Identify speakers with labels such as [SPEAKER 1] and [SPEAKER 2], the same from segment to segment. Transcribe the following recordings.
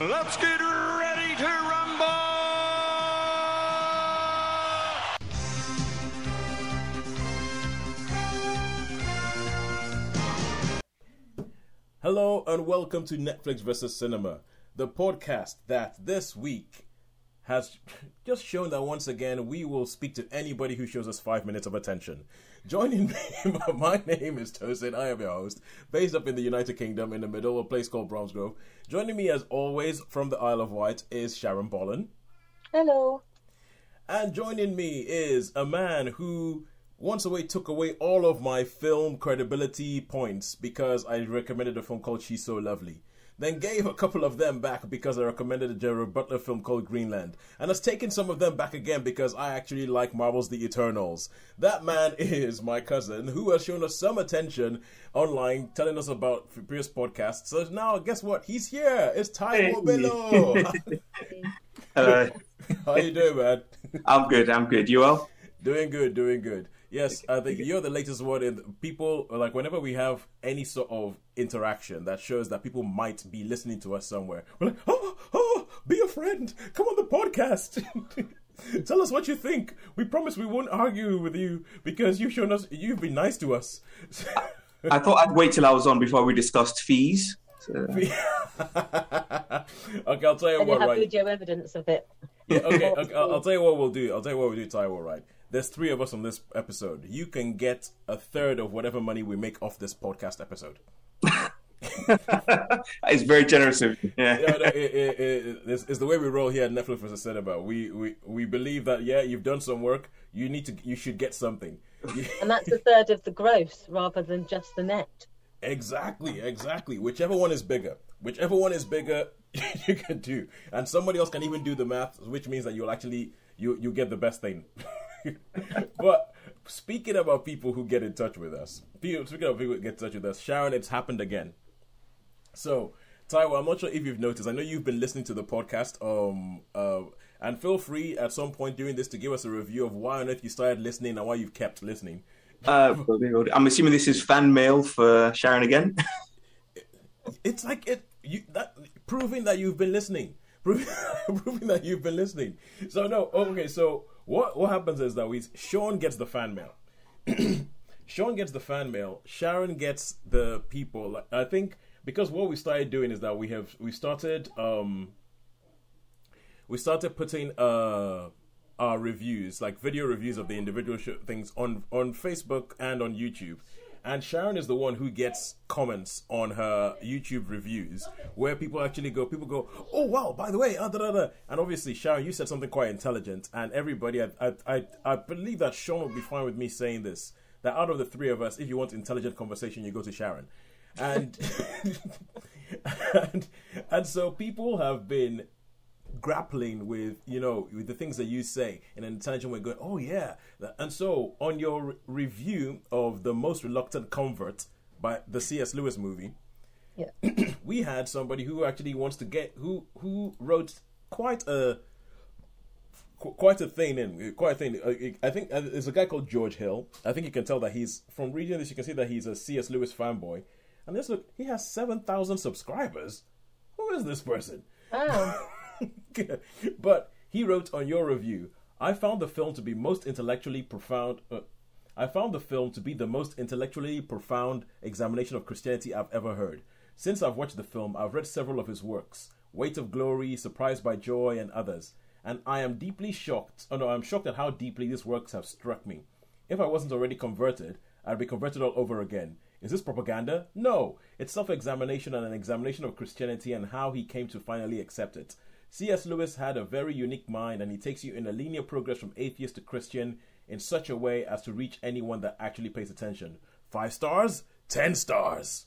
[SPEAKER 1] Let's get ready to rumble!
[SPEAKER 2] Hello and welcome to Netflix vs. Cinema, the podcast that this week has just shown that once again we will speak to anybody who shows us five minutes of attention. Joining me, my name is Tosin. I am your host, based up in the United Kingdom in the middle of a place called Bromsgrove. Joining me, as always, from the Isle of Wight is Sharon Bollen.
[SPEAKER 3] Hello.
[SPEAKER 2] And joining me is a man who once away took away all of my film credibility points because I recommended a film called She's So Lovely. Then gave a couple of them back because I recommended a Gerard Butler film called Greenland. And has taken some of them back again because I actually like Marvel's The Eternals. That man is my cousin who has shown us some attention online telling us about previous podcasts. So now guess what? He's here. It's Ty Mobilo.
[SPEAKER 4] Hello.
[SPEAKER 2] How you doing, man?
[SPEAKER 4] I'm good. I'm good. You well?
[SPEAKER 2] Doing good, doing good. Yes, I think you're the latest one. In people like whenever we have any sort of interaction that shows that people might be listening to us somewhere, we're like, oh, oh, be a friend. Come on the podcast. Tell us what you think. We promise we won't argue with you because you've shown us you've been nice to us.
[SPEAKER 4] I thought I'd wait till I was on before we discussed fees. So,
[SPEAKER 2] okay, I'll tell you
[SPEAKER 3] And you
[SPEAKER 2] what.
[SPEAKER 3] have
[SPEAKER 2] Right?
[SPEAKER 3] video evidence of it.
[SPEAKER 2] Yeah, okay, okay I'll, I'll tell you what we'll do. I'll tell you what we'll do, Taiwo, right? There's three of us on this episode. You can get a third of whatever money we make off this podcast episode.
[SPEAKER 4] it's very generous of you. Yeah.
[SPEAKER 2] Yeah, no, it, it, it, it's, it's the way we roll here at Netflix versus Cinema. We, we we believe that yeah, you've done some work. You need to, you should get something.
[SPEAKER 3] And that's a third of the gross rather than just the net.
[SPEAKER 2] exactly, exactly. Whichever one is bigger, whichever one is bigger, you can do. And somebody else can even do the math, which means that you'll actually you you get the best thing. but speaking about people who get in touch with us, people, speaking of people who get in touch with us, Sharon, it's happened again. So, Taiwo, I'm not sure if you've noticed. I know you've been listening to the podcast, um, uh, and feel free at some point during this to give us a review of why on earth you started listening and why you've kept listening.
[SPEAKER 4] Uh, I'm assuming this is fan mail for Sharon again.
[SPEAKER 2] It's like it, you that proving that you've been listening, proving, proving that you've been listening. So no, okay. So what what happens is that we Sean gets the fan mail. Sean gets the fan mail. Sharon gets the people. I think because what we started doing is that we have we started um we started putting uh our reviews like video reviews of the individual sh- things on on Facebook and on YouTube. And Sharon is the one who gets comments on her YouTube reviews where people actually go, people go, oh wow, by the way, uh, da, da, da. and obviously Sharon, you said something quite intelligent, and everybody, I, I, I, I believe that Sean would be fine with me saying this. That out of the three of us, if you want intelligent conversation, you go to Sharon, and and, and so people have been grappling with you know with the things that you say in an intelligent way going oh yeah. And so on your re- review of the most reluctant convert by the cs lewis movie
[SPEAKER 3] Yeah.
[SPEAKER 2] we had somebody who actually wants to get who who wrote quite a quite a thing in quite a thing. Uh, i think uh, there's a guy called george hill. I think you can tell that he's from reading this you can see that he's a cs lewis fanboy. And this look he has 7000 subscribers. Who is this person?
[SPEAKER 3] Wow.
[SPEAKER 2] but he wrote on your review, I found the film to be most intellectually profound. Uh, I found the film to be the most intellectually profound examination of Christianity I've ever heard. Since I've watched the film, I've read several of his works Weight of Glory, Surprised by Joy, and others. And I am deeply shocked. Oh no, I'm shocked at how deeply these works have struck me. If I wasn't already converted, I'd be converted all over again. Is this propaganda? No. It's self examination and an examination of Christianity and how he came to finally accept it. C.S. Lewis had a very unique mind and he takes you in a linear progress from atheist to Christian in such a way as to reach anyone that actually pays attention. Five stars? Ten stars.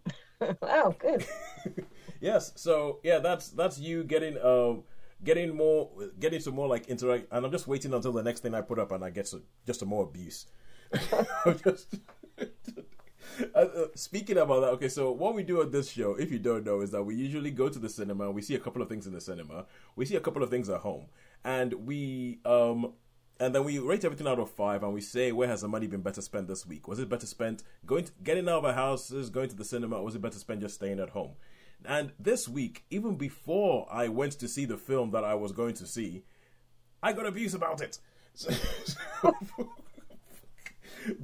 [SPEAKER 3] wow, good.
[SPEAKER 2] Yes, so yeah, that's that's you getting um getting more getting some more like interact and I'm just waiting until the next thing I put up and I get some, just some more abuse. just Uh, uh, speaking about that, okay, so what we do at this show, if you don't know, is that we usually go to the cinema, we see a couple of things in the cinema, we see a couple of things at home, and we um and then we rate everything out of five, and we say where has the money been better spent this week? Was it better spent going to, getting out of our houses, going to the cinema, or was it better spent just staying at home? And this week, even before I went to see the film that I was going to see, I got abuse about it. So-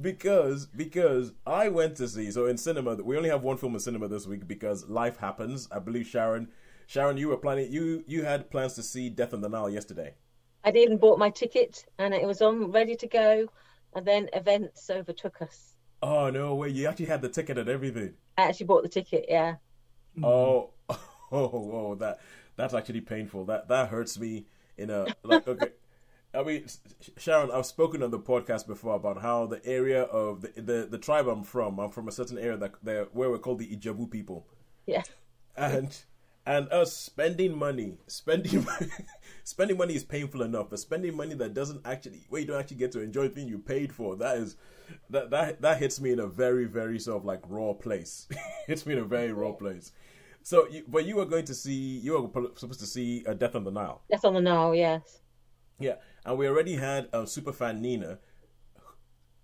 [SPEAKER 2] because because I went to see so in cinema we only have one film in cinema this week because life happens. I believe Sharon Sharon you were planning you you had plans to see Death on the Nile yesterday.
[SPEAKER 3] I'd even bought my ticket and it was on ready to go, and then events overtook us.
[SPEAKER 2] Oh no way! You actually had the ticket and everything.
[SPEAKER 3] I actually bought the ticket, yeah.
[SPEAKER 2] Oh, oh, oh, that that's actually painful. That that hurts me in a like. Okay, I mean, Sharon, I've spoken on the podcast before about how the area of the the, the tribe I'm from. I'm from a certain area that where we're called the Ijebu people,
[SPEAKER 3] Yeah.
[SPEAKER 2] and and us spending money, spending money, spending money is painful enough, but spending money that doesn't actually where you don't actually get to enjoy the thing you paid for. That is that that that hits me in a very very sort of like raw place. hits me in a very raw place. So, you, but you were going to see, you were supposed to see a Death on the Nile.
[SPEAKER 3] That's on the Nile, yes.
[SPEAKER 2] Yeah, and we already had um, superfan Nina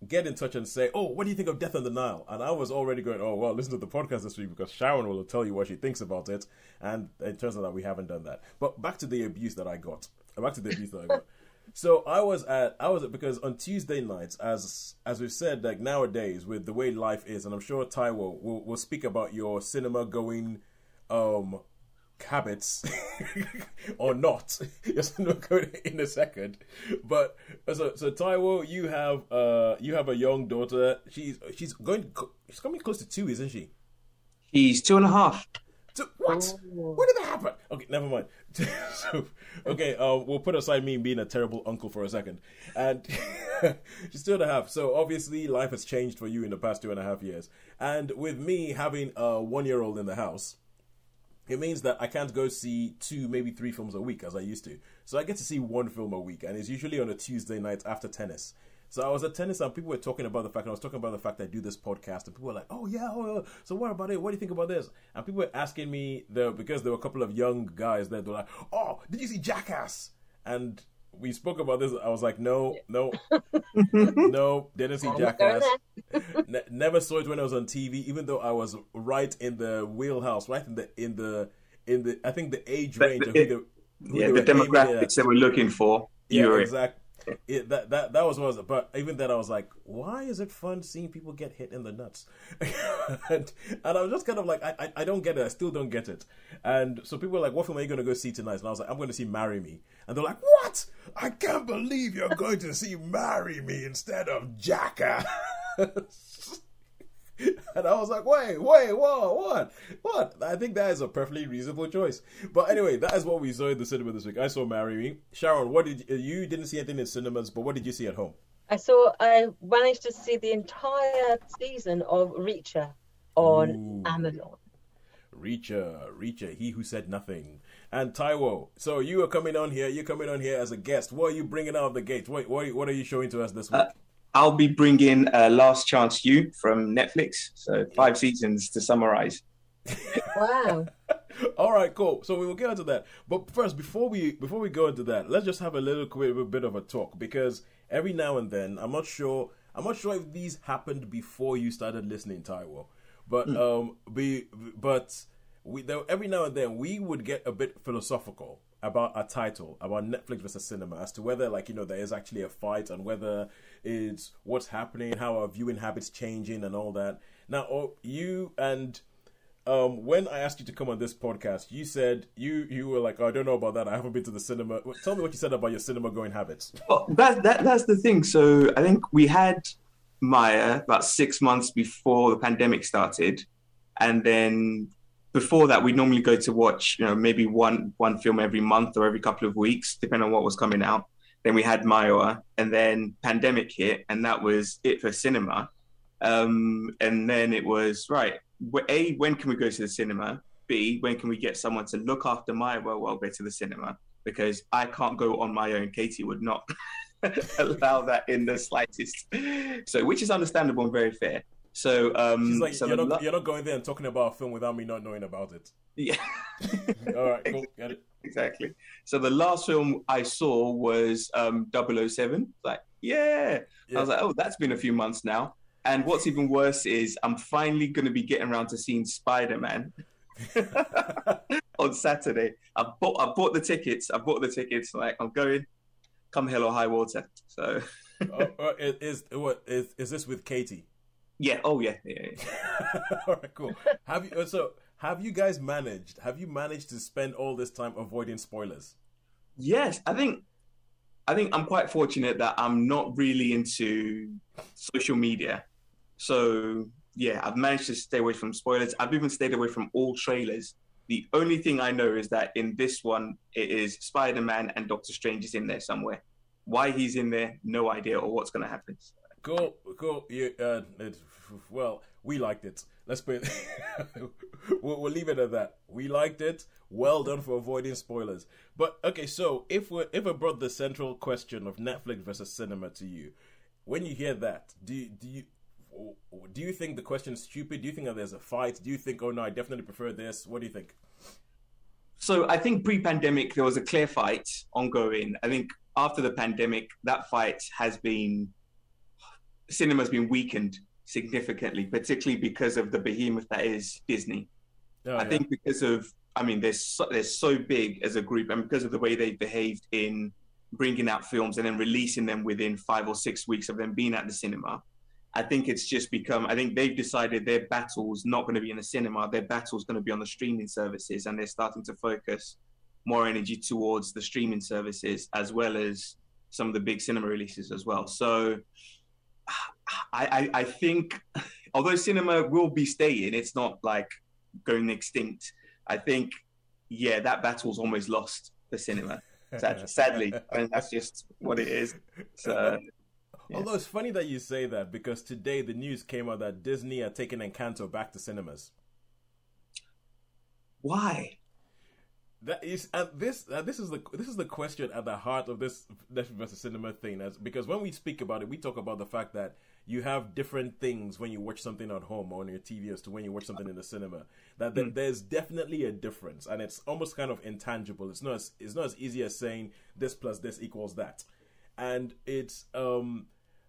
[SPEAKER 2] get in touch and say, "Oh, what do you think of Death on the Nile?" And I was already going, "Oh, well, listen to the podcast this week because Sharon will tell you what she thinks about it." And it turns out that we haven't done that. But back to the abuse that I got. Back to the abuse that I got. So I was at I was at, because on Tuesday nights, as as we've said, like nowadays with the way life is, and I'm sure Taiwo will will speak about your cinema going um habits or not. Yes, I'm not in a second. But so so Taiwo, you have uh you have a young daughter. She's she's going she's coming close to two, isn't she?
[SPEAKER 4] She's two and a half.
[SPEAKER 2] So, what? When did that happen? Okay, never mind. so, okay, uh, we'll put aside me being a terrible uncle for a second. And she's two and a half. So obviously, life has changed for you in the past two and a half years. And with me having a one-year-old in the house, it means that I can't go see two, maybe three films a week as I used to. So I get to see one film a week, and it's usually on a Tuesday night after tennis. So I was at tennis, and people were talking about the fact, and I was talking about the fact that I do this podcast, and people were like, "Oh yeah, oh, yeah. so what about it? What do you think about this?" And people were asking me there because there were a couple of young guys there. They were like, "Oh, did you see Jackass?" And we spoke about this. I was like, "No, no, no, didn't see Jackass." ne- never saw it when I was on TV, even though I was right in the wheelhouse, right in the in the in the I think the age
[SPEAKER 4] But
[SPEAKER 2] range of
[SPEAKER 4] the-
[SPEAKER 2] who they, who
[SPEAKER 4] Yeah, the
[SPEAKER 2] were aiming it at.
[SPEAKER 4] demographics that we're looking for.
[SPEAKER 2] Yeah, exactly. It, that that that was what I was, but even then I was like, why is it fun seeing people get hit in the nuts? and, and I was just kind of like, I, I I don't get it. I still don't get it. And so people were like, what film are you going to go see tonight? And I was like, I'm going to see Marry Me. And they're like, what? I can't believe you're going to see Marry Me instead of Jackass. And I was like, wait, wait, what, what? What? I think that is a perfectly reasonable choice. But anyway, that is what we saw in the cinema this week. I saw Marry Me. Sharon, what did you, you didn't see anything in cinemas, but what did you see at home?
[SPEAKER 3] I saw, I managed to see the entire season of Reacher on
[SPEAKER 2] Ooh.
[SPEAKER 3] Amazon.
[SPEAKER 2] Reacher, Reacher, he who said nothing. And Taiwo, so you are coming on here, you're coming on here as a guest. What are you bringing out of the gate? What, what, what are you showing to us this week?
[SPEAKER 4] Uh, I'll be bringing uh, Last Chance U from Netflix. So five seasons to summarize.
[SPEAKER 3] Wow.
[SPEAKER 2] All right, cool. So we will get into that. But first, before we before we go into that, let's just have a little quick bit of a talk because every now and then, I'm not sure. I'm not sure if these happened before you started listening, Taiwo. But um, be but we there, every now and then we would get a bit philosophical about a title about Netflix versus cinema as to whether like you know there is actually a fight and whether it's what's happening, how our viewing habits changing and all that. Now, oh, you and um, when I asked you to come on this podcast, you said you you were like, oh, I don't know about that. I haven't been to the cinema. Tell me what you said about your cinema going habits.
[SPEAKER 4] Well, that, that that's the thing. So I think we had Maya about six months before the pandemic started, and then before that, we'd normally go to watch, you know, maybe one one film every month or every couple of weeks, depending on what was coming out. Then we had Maya, and then pandemic hit, and that was it for cinema. Um, and then it was right. A, when can we go to the cinema? B, when can we get someone to look after Maya while while we're to the cinema? Because I can't go on my own. Katie would not allow that in the slightest. So, which is understandable and very fair. So, um,
[SPEAKER 2] She's like,
[SPEAKER 4] so
[SPEAKER 2] you're not
[SPEAKER 4] la-
[SPEAKER 2] you're not going there and talking about a film without me not knowing about it.
[SPEAKER 4] yeah.
[SPEAKER 2] All right, cool, it.
[SPEAKER 4] exactly. So the last film I saw was um 007. Like, yeah.
[SPEAKER 2] Yeah.
[SPEAKER 4] I was like, oh, that's been a few months now. And what's even worse is I'm finally going to be getting around to seeing Spider Man. on Saturday. I bought I bought the tickets. I bought the tickets. Like I'm going, come hell or high water. So
[SPEAKER 2] oh, oh, is, is what is is this with Katie?
[SPEAKER 4] Yeah. Oh yeah. Yeah. yeah.
[SPEAKER 2] all right, cool. Have you uh, so have you guys managed? Have you managed to spend all this time avoiding spoilers?
[SPEAKER 4] Yes, I think I think I'm quite fortunate that I'm not really into social media. So yeah, I've managed to stay away from spoilers. I've even stayed away from all trailers. The only thing I know is that in this one, it is Spider Man and Doctor Strange is in there somewhere. Why he's in there, no idea, or what's going to happen.
[SPEAKER 2] Cool, cool. You, uh, it, well, we liked it. Let's put it. we'll, we'll leave it at that. We liked it. Well done for avoiding spoilers. But okay, so if we if I brought the central question of Netflix versus cinema to you, when you hear that, do do you do you think the question is stupid? Do you think that there's a fight? Do you think, oh no, I definitely prefer this? What do you think?
[SPEAKER 4] So I think pre-pandemic there was a clear fight ongoing. I think after the pandemic, that fight has been cinema's been weakened significantly, particularly because of the behemoth that is Disney.
[SPEAKER 2] Oh,
[SPEAKER 4] I
[SPEAKER 2] yeah.
[SPEAKER 4] think because of, I mean, they're so, they're so big as a group, and because of the way they've behaved in bringing out films and then releasing them within five or six weeks of them being at the cinema, I think it's just become. I think they've decided their battle's not going to be in the cinema. Their battle's going to be on the streaming services, and they're starting to focus more energy towards the streaming services as well as some of the big cinema releases as well. So. I, I, I think, although cinema will be staying, it's not like going extinct. I think, yeah, that battle's almost lost for cinema. Sad- Sadly, I mean, that's just what it is. So, Yeah.
[SPEAKER 2] Although it's funny that you say that because today the news came out that Disney are taking Encanto back to cinemas.
[SPEAKER 4] why?
[SPEAKER 2] That is, and this uh, this is the this is the question at the heart of this Netflix versus cinema thing. As because when we speak about it, we talk about the fact that you have different things when you watch something at home or on your TV as to when you watch something in the cinema. That there- there's definitely a difference, and it's almost kind of intangible. It's not as, it's not as easy as saying this plus this equals that, and it's um.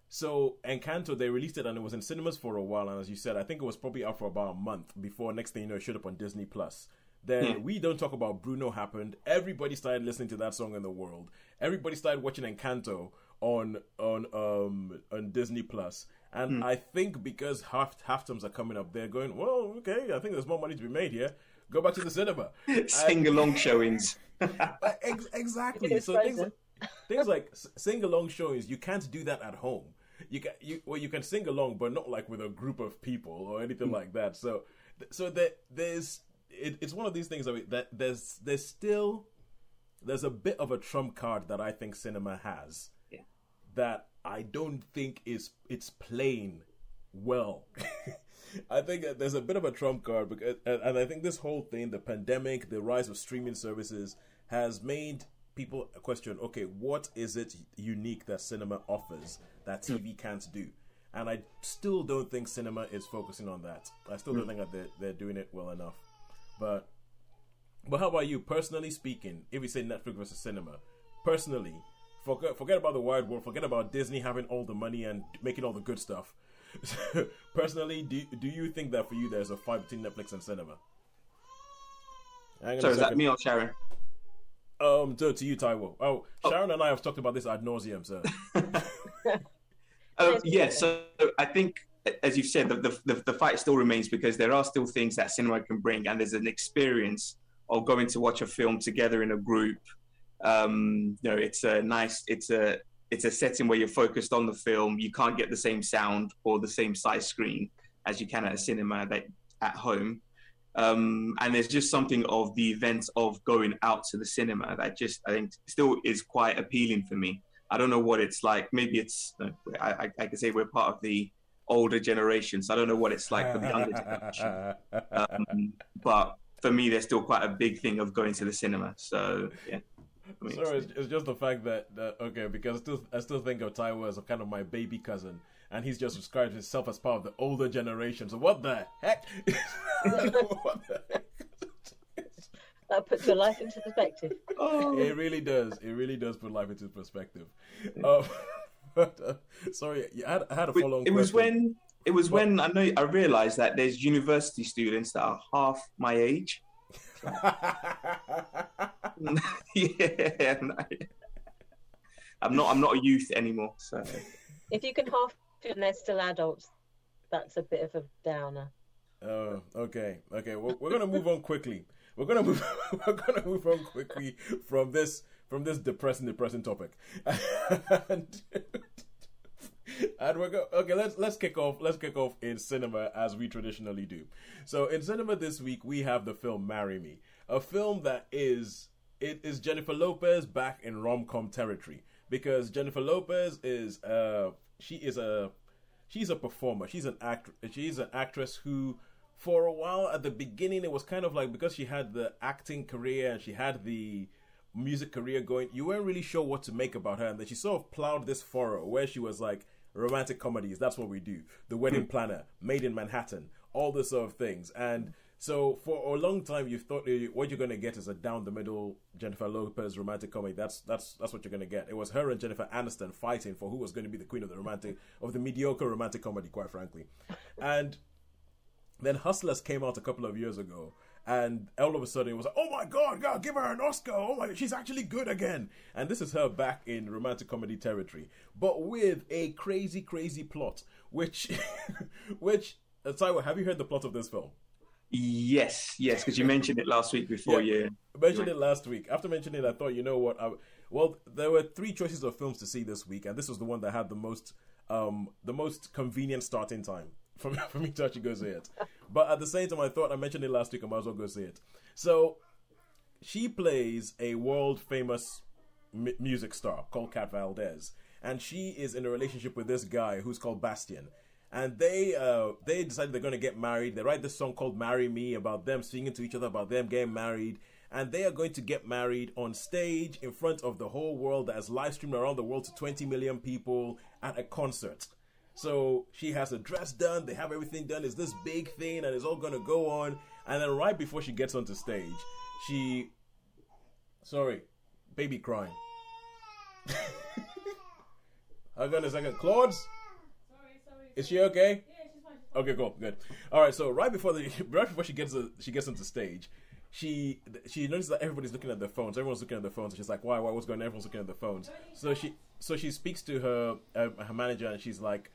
[SPEAKER 2] So Encanto, they released it and it was in cinemas for a while, and as you said, I think it was probably out for about a month before next thing you know it showed up on Disney Plus. Then hmm. we don't talk about Bruno happened. Everybody started listening to that song in the world. Everybody started watching Encanto on on um on Disney Plus. And hmm. I think because half half terms are coming up, they're going, well, okay, I think there's more money to be made here. Go back to the cinema.
[SPEAKER 4] Sing along showings.
[SPEAKER 2] Ex- exactly. So things like, things like sing along showings, you can't do that at home. You can you well you can sing along, but not like with a group of people or anything hmm. like that. So so there there's it, it's one of these things that, we, that there's there's still there's a bit of a trump card that I think cinema has
[SPEAKER 4] Yeah.
[SPEAKER 2] that I don't think is it's playing well. I think there's a bit of a trump card because, and I think this whole thing, the pandemic, the rise of streaming services, has made people question: Okay, what is it unique that cinema offers that TV hmm. can't do? And I still don't think cinema is focusing on that. I still don't hmm. think that they're, they're doing it well enough. But but how about you, personally speaking? If we say Netflix versus cinema, personally, forget forget about the wide world, forget about Disney having all the money and making all the good stuff. personally, do do you think that for you there's a fight between Netflix and cinema? Hang on
[SPEAKER 4] So
[SPEAKER 2] a
[SPEAKER 4] is that me or Sharon?
[SPEAKER 2] Um, to, to you, Taiwo. Oh, Sharon and I have talked about this ad nauseum, sir.
[SPEAKER 4] Um,
[SPEAKER 3] Yes,
[SPEAKER 4] yeah,
[SPEAKER 3] yes.
[SPEAKER 4] so I think, as you've said, the, the, the, fight still remains because there are still things that cinema can bring, and there's an experience of going to watch a film together in a group. Um, you know, it's a nice, it's a, it's a setting where you're focused on the film. You can't get the same sound or the same size screen as you can at a cinema that at home. Um, and there's just something of the event of going out to the cinema that just I think still is quite appealing for me. I don't know what it's like. Maybe it's I, I, I could say we're part of the older generation, so I don't know what it's like for the younger generation. Um, but for me, there's still quite a big thing of going to the cinema. So yeah, I mean,
[SPEAKER 2] Sorry, it's, it's just the fact that, that okay, because I still I still think of Taiwo as a kind of my baby cousin, and he's just described himself as part of the older generation. So what the heck? What the heck?
[SPEAKER 3] That puts your life into perspective.
[SPEAKER 4] oh,
[SPEAKER 2] It really does. It really does put life into perspective. Um, but, sorry, I had, I had a follow-on
[SPEAKER 4] it was when It was when I know I realized that there's university students that are half my age. yeah, no. I'm not. I'm not a youth anymore. So
[SPEAKER 3] If you can half and they're still adults, that's a bit of a downer.
[SPEAKER 2] Oh, okay, okay. We're, we're gonna move on quickly. We're gonna move. We're gonna move on quickly from this from this depressing, depressing topic. and, we're go. Okay, let's let's kick off. Let's kick off in cinema as we traditionally do. So in cinema this week we have the film "Marry Me," a film that is it is Jennifer Lopez back in rom com territory because Jennifer Lopez is uh she is a she's a performer. She's an act. She's an actress who, for a while at the beginning, it was kind of like because she had the acting career and she had the music career going, you weren't really sure what to make about her, and then she sort of plowed this furrow where she was like romantic comedies. That's what we do. The Wedding hmm. Planner, Maid in Manhattan, all this sort of things, and. So for a long time, you thought eh, what you're going to get is a down the middle Jennifer Lopez romantic comedy. That's that's that's what you're going to get. It was her and Jennifer Aniston fighting for who was going to be the queen of the romantic of the mediocre romantic comedy, quite frankly. And then Hustlers came out a couple of years ago, and all of a sudden it was like, oh my god, God, give her an Oscar! Oh my, she's actually good again. And this is her back in romantic comedy territory, but with a crazy, crazy plot. Which, which, Taiwo, have you heard the plot of this film?
[SPEAKER 4] yes, yes, because you mentioned it last week before. Yeah,
[SPEAKER 2] I mentioned it last week. After mentioning it, I thought, you know what? I, well, there were three choices of films to see this week, and this was the one that had the most, um, the most convenient starting time for me, for me to actually go see it. But at the same time, I thought I mentioned it last week. I might as well go see it. So, she plays a world famous m- music star called Kat Valdez, and she is in a relationship with this guy who's called Bastian. And they uh, they decided they're going to get married. They write this song called "Marry Me" about them singing to each other about them getting married, and they are going to get married on stage in front of the whole world that is live streamed around the world to 20 million people at a concert. So she has a dress done, they have everything done. It's this big thing, and it's all gonna go on. And then right before she gets onto stage, she, sorry, baby crying. Hang on a second, Claude's.
[SPEAKER 5] Sorry, sorry.
[SPEAKER 2] Is she okay?
[SPEAKER 5] Yeah, she's fine. She's fine.
[SPEAKER 2] Okay, cool, good. All right, so right before the right before she gets a, she gets onto stage, she she notices that everybody's looking at their phones. Everyone's looking at their phones. And she's like, "Why? Why? What's going on?" Everyone's looking at their phones. So she so she speaks to her uh, her manager and she's like,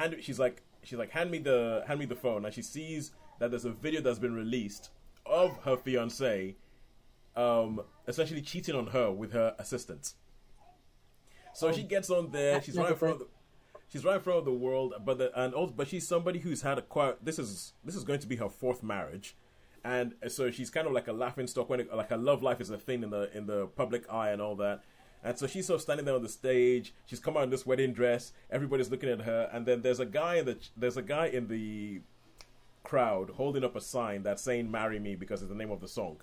[SPEAKER 2] "Hand." She's like, she's like, "Hand me the hand me the phone." And she sees that there's a video that's been released of her fiance, um, essentially cheating on her with her assistant. So she gets on there. She's right in front of the, she's right in front of the world, but the, and also, but she's somebody who's had a quite. This is this is going to be her fourth marriage, and so she's kind of like a laughing stock when it, like her love life is a thing in the in the public eye and all that. And so she's sort of standing there on the stage. She's come out in this wedding dress. Everybody's looking at her, and then there's a guy in the there's a guy in the crowd holding up a sign that's saying "Marry Me" because it's the name of the song.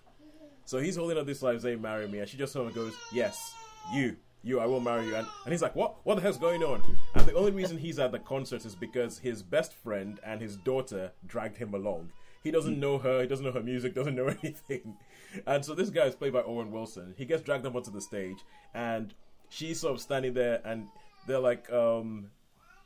[SPEAKER 2] So he's holding up this sign saying "Marry Me," and she just sort of goes, "Yes, you, you, I will marry you." And, and he's like, "What? What the hell's going on?" And the only reason he's at the concert is because his best friend and his daughter dragged him along. He doesn't hmm. know her. He doesn't know her music. Doesn't know anything. And so this guy is played by Owen Wilson. He gets dragged up onto the stage, and she's sort of standing there, and they're like, um,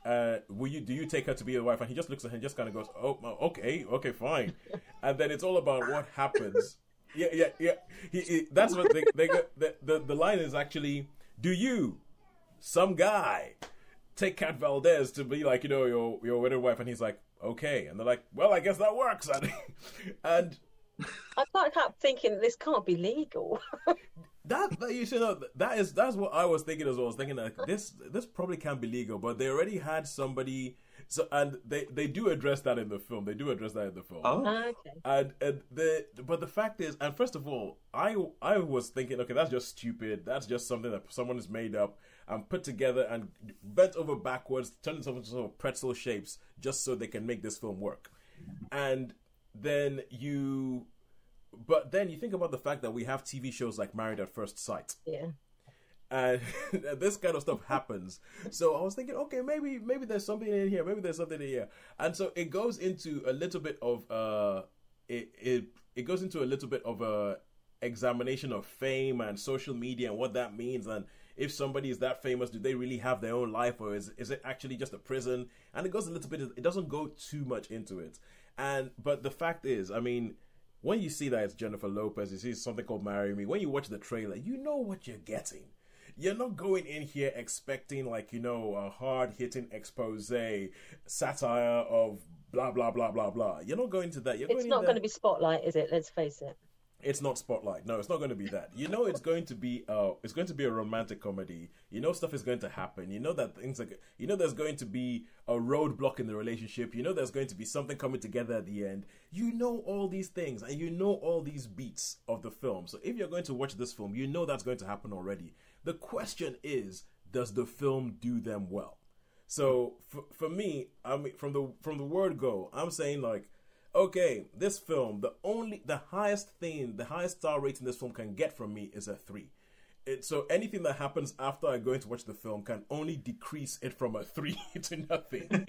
[SPEAKER 2] uh, will you do you take her to be your wife? And he just looks at her and just kind of goes, oh, okay, okay, fine. and then it's all about what happens. Yeah, yeah, yeah. He, he, that's what they, they go, the, the the line is actually, do you, some guy, take Kat Valdez to be like you know your your wedded wife? And he's like, okay. And they're like, well, I guess that works. And, and
[SPEAKER 3] I can't help thinking this can't be legal.
[SPEAKER 2] That, that you should know that is that's what I was thinking as well. I was thinking like this this probably can't be legal, but they already had somebody so and they they do address that in the film. They do address that in the film.
[SPEAKER 4] Oh,
[SPEAKER 3] Ah, okay.
[SPEAKER 2] And and the but the fact is, and first of all, I I was thinking, okay, that's just stupid. That's just something that someone has made up and put together and bent over backwards, turned it into sort of pretzel shapes just so they can make this film work. And then you, but then you think about the fact that we have TV shows like Married at First Sight.
[SPEAKER 3] Yeah.
[SPEAKER 2] and this kind of stuff happens. So I was thinking, okay, maybe maybe there's something in here, maybe there's something in here, and so it goes into a little bit of uh, it it it goes into a little bit of a examination of fame and social media and what that means. And if somebody is that famous do they really have their own life or is, is it actually just a prison? And it goes a little bit it doesn't go too much into it and but the fact is i mean when you see that it's jennifer lopez you see something called marry me when you watch the trailer you know what you're getting you're not going in here expecting like you know a hard hitting expose satire of blah blah blah blah blah you're not going to that you're
[SPEAKER 3] It's not going to be Spotlight, is it? Let's face it.
[SPEAKER 2] It's not Spotlight. No, it's not going to be that. You know, it's going to be uh, it's going to be a romantic comedy. You know, stuff is going to happen. You know that things go- You know, there's going to be a roadblock in the relationship. You know, there's going to be something coming together at the end. You know all these things, and you know all these beats of the film. So if you're going to watch this film, you know that's going to happen already. The question is, does the film do them well? So for, for me, I mean, from the from the word go, I'm saying like, okay, this film, the only the highest thing, the highest star rating this film can get from me is a three. It, so anything that happens after I go in to watch the film can only decrease it from a three to nothing.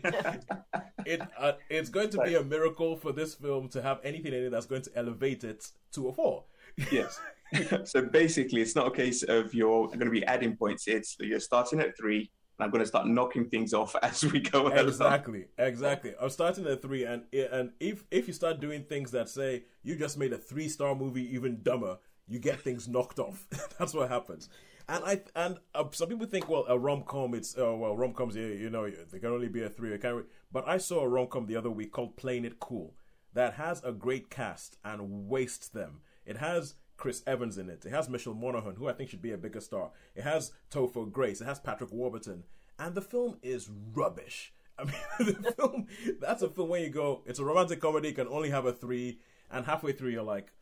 [SPEAKER 2] it uh, it's going to be a miracle for this film to have anything in it that's going to elevate it to a four.
[SPEAKER 4] Yes. so basically, it's not a case of you're going to be adding points. It's you're starting at three, I'm going to start knocking things off as we go along.
[SPEAKER 2] exactly, exactly. I'm starting at three, and and if if you start doing things that say you just made a three star movie even dumber, you get things knocked off. That's what happens. And I and uh, some people think, well, a rom com, it's uh, well, rom coms, you, you know, they can only be a three. Can't. But I saw a rom com the other week called Playing It Cool that has a great cast and wastes them. It has Chris Evans in it. It has Michelle Monaghan, who I think should be a bigger star. It has Topher Grace. It has Patrick Warburton, and the film is rubbish. I mean, the film that's a film where you go, it's a romantic comedy, can only have a three, and halfway through you're like,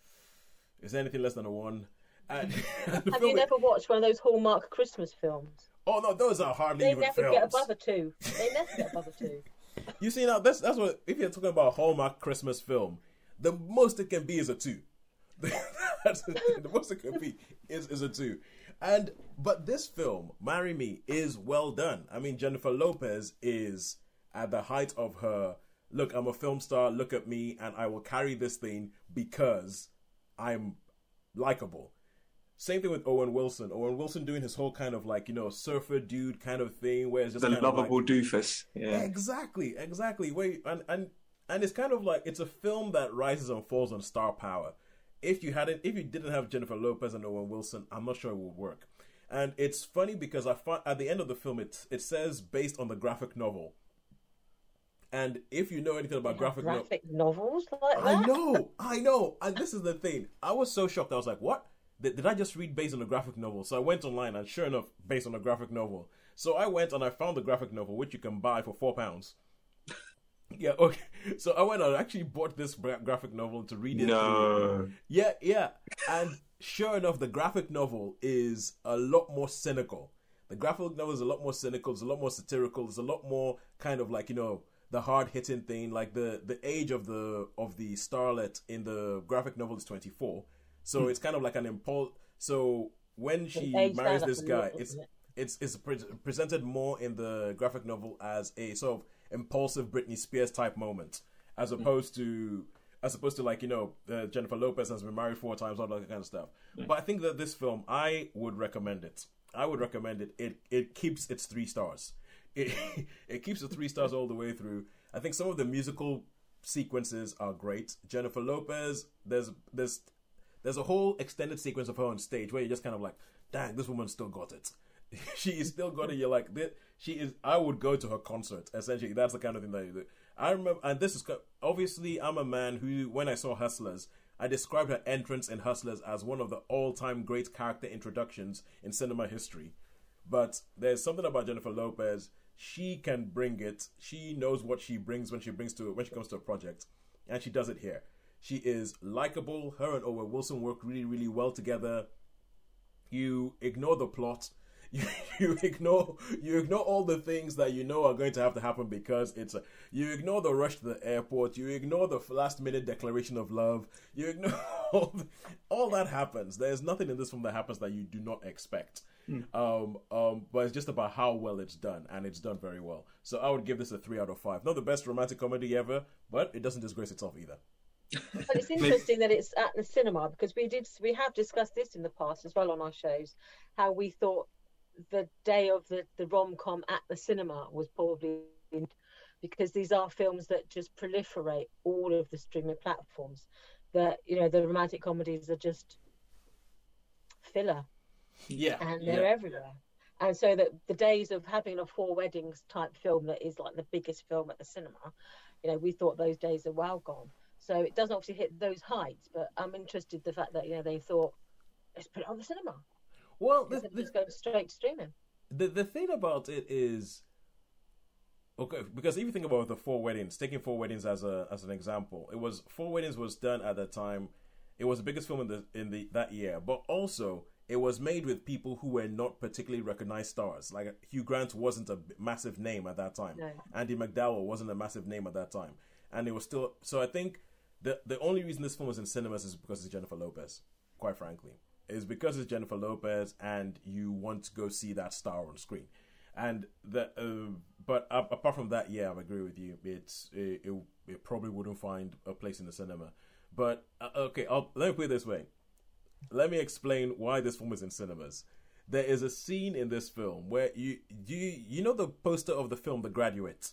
[SPEAKER 2] is there anything less than a one? And, and
[SPEAKER 3] Have you never watched one of those Hallmark Christmas films?
[SPEAKER 2] oh no, those are hardly
[SPEAKER 3] They
[SPEAKER 2] even
[SPEAKER 3] never
[SPEAKER 2] films.
[SPEAKER 3] get above a two. They never get above a two.
[SPEAKER 2] You see now that's that's what if you're talking about a Hallmark Christmas film, the most it can be is a two. That's the, most it could be is is a two. And but this film, Marry Me, is well done. I mean Jennifer Lopez is at the height of her look, I'm a film star, look at me and I will carry this thing because I'm likable. Same thing with Owen Wilson. Owen Wilson doing his whole kind of like, you know, surfer dude kind of thing where it's just
[SPEAKER 4] The
[SPEAKER 2] of like-
[SPEAKER 4] lovable doofus. Yeah.
[SPEAKER 2] Exactly, exactly. Wait, and and and it's kind of like it's a film that rises and falls on star power. If you hadn't, if you didn't have Jennifer Lopez and Owen Wilson, I'm not sure it would work. And it's funny because I find at the end of the film, it it says based on the graphic novel. And if you know anything about graphic
[SPEAKER 3] Graphic novels like that?
[SPEAKER 2] I know, I know. And this is the thing. I was so shocked. I was like, what? Did, did I just read based on a graphic novel? So I went online and sure enough, based on a graphic novel. So I went and I found the graphic novel, which you can buy for four pounds. yeah, okay. So I went and actually bought this graphic novel to read it. through.
[SPEAKER 4] No.
[SPEAKER 2] Yeah, yeah. And sure enough, the graphic novel is a lot more cynical. The graphic novel is a lot more cynical. It's a lot more satirical. It's a lot more kind of like you know the hard hitting thing. Like the the age of the of the starlet in the graphic novel is twenty four. So hmm. it's kind of like an impulse. So when she marries this guy, it's it's it's pre- presented more in the graphic novel as a sort of impulsive Britney Spears type moment, as opposed to as opposed to like you know uh, Jennifer Lopez has been married four times, all that kind of stuff. But I think that this film, I would recommend it. I would recommend it. It it keeps its three stars. It it keeps the three stars all the way through. I think some of the musical sequences are great. Jennifer Lopez, there's there's there's a whole extended sequence of her on stage where you're just kind of like, dang, this woman still got it. she is still got it. You're like, thi- she is. I would go to her concert. Essentially, that's the kind of thing that you do. I remember, and this is obviously, I'm a man who, when I saw Hustlers, I described her entrance in Hustlers as one of the all-time great character introductions in cinema history. But there's something about Jennifer Lopez. She can bring it. She knows what she brings when she brings to when she comes to a project, and she does it here. She is likable. Her and Owen Wilson work really, really well together. You ignore the plot. You, you ignore you ignore all the things that you know are going to have to happen because it's a, you ignore the rush to the airport you ignore the last minute declaration of love you ignore all, the- all that happens. There's nothing in this film that happens that you do not expect. Um um but it's just about how well it's done and it's done very well. So i would give this a three out of five. Not the best romantic comedy ever but it doesn't disgrace itself either.
[SPEAKER 3] But it's interesting that it's at the cinema because we did we have discussed this in the past as well on our shows, how we thought the day of the the rom com at the cinema was probably because these are films that just proliferate all of the streaming platforms. That you know the romantic comedies are just filler
[SPEAKER 2] Yeah,
[SPEAKER 3] and they're
[SPEAKER 2] yeah.
[SPEAKER 3] everywhere. And so that the days of having a four weddings type film that is like the biggest film at the cinema, you know, we thought those days are well gone. So it doesn't obviously hit those heights, but I'm interested the fact that you know they thought let's put it on the cinema
[SPEAKER 2] Well, the, the,
[SPEAKER 3] just going straight streaming.
[SPEAKER 2] the the thing about it is okay because if you think about the four weddings taking four weddings as a as an example it was four weddings was done at the time. It was the biggest film in the in the that year. But also it was made with people who were not particularly recognized stars. Like hugh grant wasn't a massive name at that time.
[SPEAKER 3] No.
[SPEAKER 2] Andie MacDowell wasn't a massive name at that time. And it was still so i think the the only reason this film was in cinemas is because it's jennifer lopez quite frankly is because it's Jennifer Lopez and you want to go see that star on screen. And the uh, but a- apart from that, yeah, I agree with you. It's it, it, it probably wouldn't find a place in the cinema. But uh, okay, I'll, let me put it this way. Let me explain why this film is in cinemas. There is a scene in this film where you you you know the poster of the film The Graduate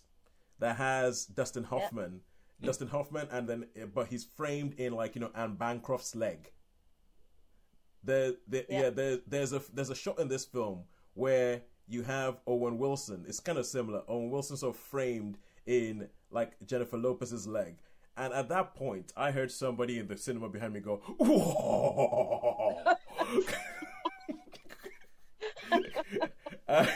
[SPEAKER 2] that has Dustin Hoffman, Dustin Hoffman, and then uh, but he's framed in like you know Anne Bancroft's leg. There, there yeah,
[SPEAKER 3] Yeah.
[SPEAKER 2] there, there's a there's a shot in this film where you have Owen Wilson. It's kind of similar. Owen Wilson sort of framed in like Jennifer Lopez's leg. And at that point, I heard somebody in the cinema behind me go, "Whoa!" and,
[SPEAKER 3] uh,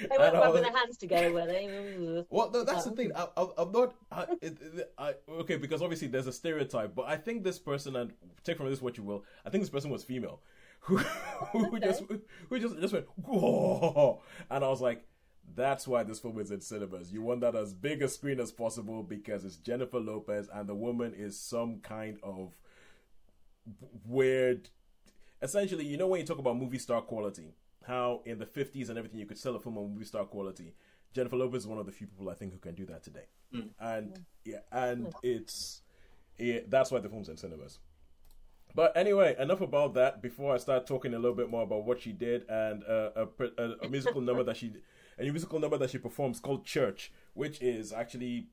[SPEAKER 2] They
[SPEAKER 3] weren't rubbing their hands together, were they? Mm.
[SPEAKER 2] well, no, that's the oh. thing. I, I'm not. I, it, I, okay, because obviously there's a stereotype, but I think this person, and take from this what you will, I think this person was female, who, who just, who just, just went, whoa, and I was like, that's why this film is in cinemas. You want that as big a screen as possible because it's Jennifer Lopez, and the woman is some kind of weird. Essentially, you know when you talk about movie star quality, how in the 50s and everything you could sell a film on movie star quality. Jennifer Lopez is one of the few people I think who can do that today, and yeah, and it's it, that's why the film's in cinemas. But anyway, enough about that. Before I start talking a little bit more about what she did and uh, a, a, a musical number that she, a musical number that she performs called Church, which is actually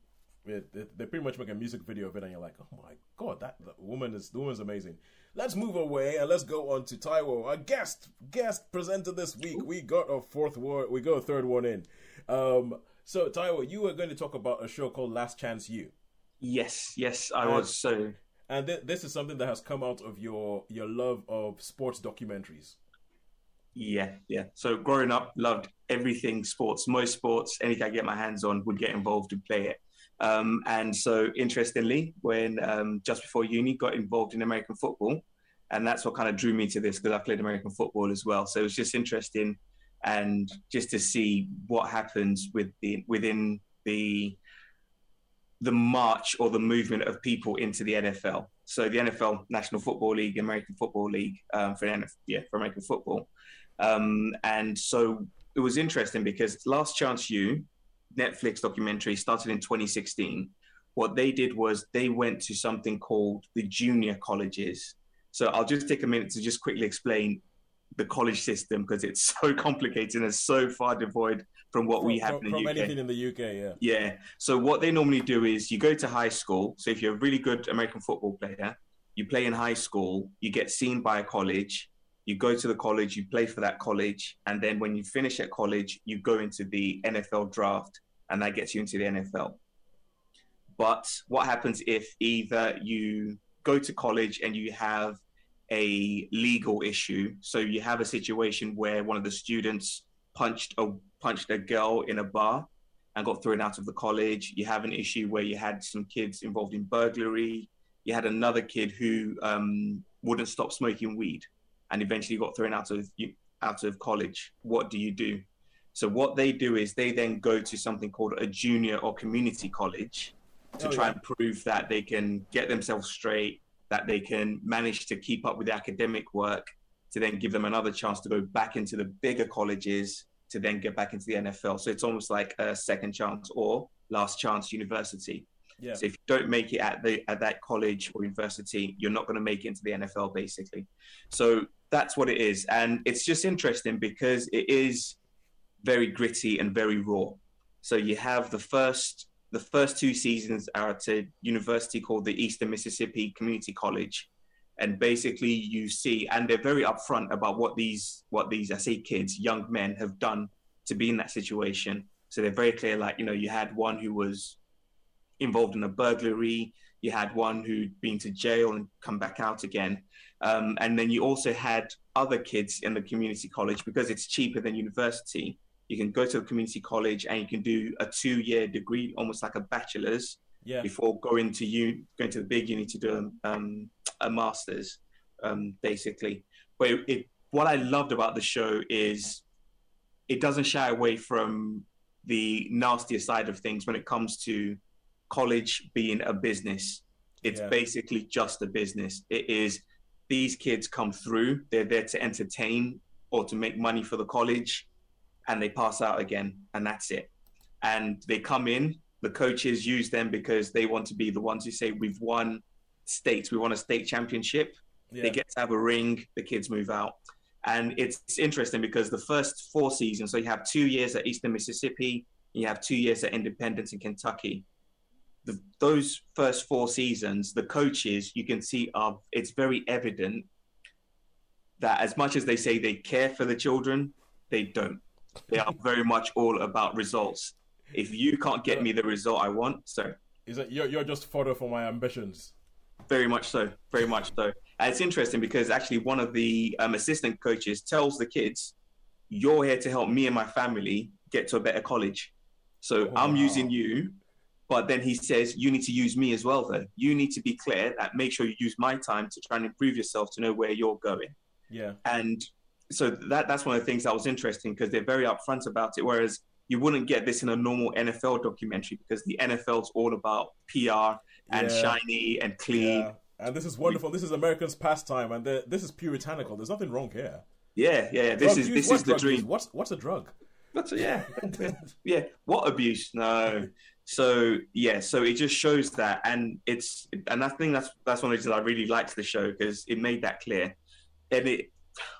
[SPEAKER 2] it, they pretty much make a music video of it, and you're like, oh my god, that, that woman is the woman's amazing. Let's move away and let's go on to Taiwo, our guest guest presenter this week. We got a fourth one, we got a third one in. Um, so Taiwo, you were going to talk about a show called Last Chance U.
[SPEAKER 4] Yes, yes, I
[SPEAKER 2] Uh,
[SPEAKER 4] was. So
[SPEAKER 2] And th- this is something that has come out of your your love of sports documentaries.
[SPEAKER 4] yeah, yeah. So growing up, loved everything sports, most sports, anything I get my hands on would get involved and play it. Um, and so interestingly, when um, just before uni, got involved in American football, and that's what kind of drew me to this because I played American football as well. So it was just interesting, and just to see what happens with the within the the march or the movement of people into the NFL. So the NFL, National Football League, American Football League, um, for NFL, yeah, for American football. Um, and so it was interesting because Last Chance U, Netflix documentary, started in 2016. What they did was they went to something called the junior colleges. So I'll just take a minute to just quickly explain the college system because it's so complicated and so far devoid from what we have
[SPEAKER 2] from,
[SPEAKER 4] in the
[SPEAKER 2] from
[SPEAKER 4] UK.
[SPEAKER 2] anything in the UK, yeah.
[SPEAKER 4] Yeah. So what they normally do is you go to high school. So if you're a really good American football player, you play in high school, you get seen by a college, you go to the college, you play for that college, and then when you finish at college, you go into the NFL draft, and that gets you into the NFL. But what happens if either you go to college and you have a legal issue? So you have a situation where one of the students punched a punched a girl in a bar and got thrown out of the college. You have an issue where you had some kids involved in burglary. You had another kid who um, wouldn't stop smoking weed and eventually got thrown out of out of college. What do you do? So what they do is they then go to something called a junior or community college to
[SPEAKER 2] Oh,
[SPEAKER 4] try
[SPEAKER 2] yeah.
[SPEAKER 4] and prove that they can get themselves straight, that they can manage to keep up with the academic work, to then give them another chance to go back into the bigger colleges to then get back into the NFL. So it's almost like a second chance or last chance university.
[SPEAKER 2] Yeah.
[SPEAKER 4] So if you don't make it at the at that college or university, you're not going to make it into the NFL, basically. So that's what it is, and it's just interesting because it is very gritty and very raw. So you have the first the first two seasons are at a university called the Eastern Mississippi Community College, and basically you see, and they're very upfront about what these what these I say kids, young men have done to be in that situation. So they're very clear. Like you know, you had one who was involved in a burglary. You had one who'd been to jail and come back out again. Um, and then you also had other kids in the community college because it's cheaper than university. You can go to a community college and you can do a two-year degree, almost like a bachelor's,
[SPEAKER 2] Yeah.
[SPEAKER 4] before going to you going to the big uni to do um, a master's, um, basically. But it, it, what I loved about the show is it doesn't shy away from the nastier side of things when it comes to college being a business. It's
[SPEAKER 2] Yeah.
[SPEAKER 4] basically just a business. It is these kids come through, they're there to entertain or to make money for the college, and they pass out again, and that's it. And they come in, the coaches use them because they want to be the ones who say, We've won states, we won a state championship.
[SPEAKER 2] Yeah.
[SPEAKER 4] They get to have a ring, the kids move out. And it's, it's interesting because the first four seasons, so you have two years at Eastern Mississippi, you have two years at Independence in Kentucky. The, those first four seasons, the coaches you can see are it's very evident that as much as they say they care for the children, they don't. They are very much all about results. If you can't get me the result I want, so
[SPEAKER 2] Is that you're, you're just fodder for my ambitions?
[SPEAKER 4] very much so, very much so. And it's interesting because actually one of the um, assistant coaches tells the kids, "You're here to help me and my family get to a better college. So I'm
[SPEAKER 2] Wow.
[SPEAKER 4] using you." But then he says, "You need to use me as well. Though you need to be clear that make sure you use my time to try and improve yourself to know where you're going."
[SPEAKER 2] Yeah.
[SPEAKER 4] And so that that's one of the things that was interesting because they're very upfront about it. Whereas you wouldn't get this in a normal NFL documentary because the NFL's all about PR and
[SPEAKER 2] Yeah.
[SPEAKER 4] shiny and clean.
[SPEAKER 2] Yeah. And this is wonderful. This is Americans' pastime, and this is puritanical. There's nothing wrong here.
[SPEAKER 4] Yeah, yeah. This
[SPEAKER 2] Drug
[SPEAKER 4] is
[SPEAKER 2] use,
[SPEAKER 4] this is the
[SPEAKER 2] drug use?
[SPEAKER 4] dream.
[SPEAKER 2] What's what's a drug?
[SPEAKER 4] That's yeah, yeah. What abuse? No. So yeah, so it just shows that, and it's and I think that's that's one of the reasons I really liked the show because it made that clear. And it,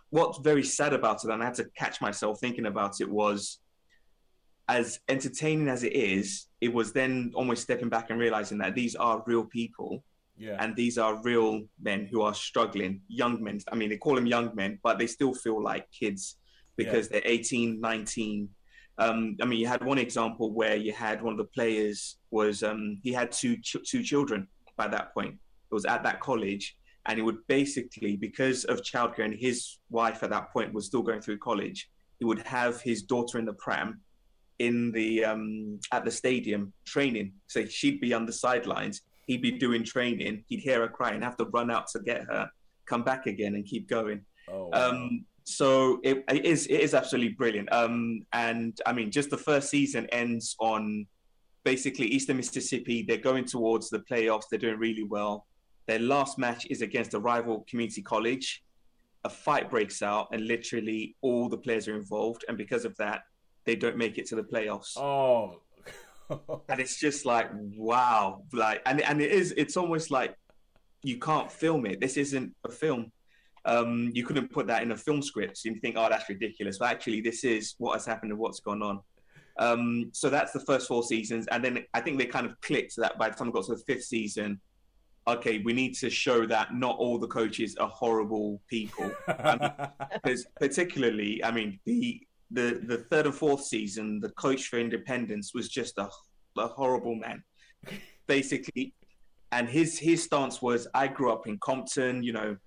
[SPEAKER 4] what's very sad about it, and I had to catch myself thinking about it was, as entertaining as it is, it was then almost stepping back and realizing that these are real people
[SPEAKER 2] Yeah.
[SPEAKER 4] and these are real men who are struggling young men. I mean they call them young men but they still feel like kids because they're 18 19 um, i mean you had one example where you had one of the players was um, he had two ch- two children by that point. It was at that college and he would basically because of childcare and his wife at that point was still going through college he would have his daughter in the pram in the um, at the stadium training so she'd be on the sidelines he'd be doing training, he'd hear her cry and have to run out to get her, come back again and keep going.
[SPEAKER 2] oh. wow.
[SPEAKER 4] Um, so it, it is it is absolutely brilliant. Um, and I mean, just the first season ends on basically Eastern Mississippi. They're going towards the playoffs. They're doing really well. Their last match is against a rival community college. A fight breaks out, and literally all the players are involved. And because of that, they don't make it to the playoffs.
[SPEAKER 2] Oh.
[SPEAKER 4] and it's just like wow. Like and and it is it's almost like you can't film it. This isn't a film. Um you couldn't put that in a film script. So you think oh that's ridiculous. But actually this is what has happened and what's gone on. Um so that's the first four seasons. And then i think they kind of clicked that by the time it got to the fifth season okay we need to show that not all the coaches are horrible people because particularly, I mean, the the the third and fourth season, the coach for Independence was just a, a horrible man, basically. And his his stance was, I grew up in Compton, you know,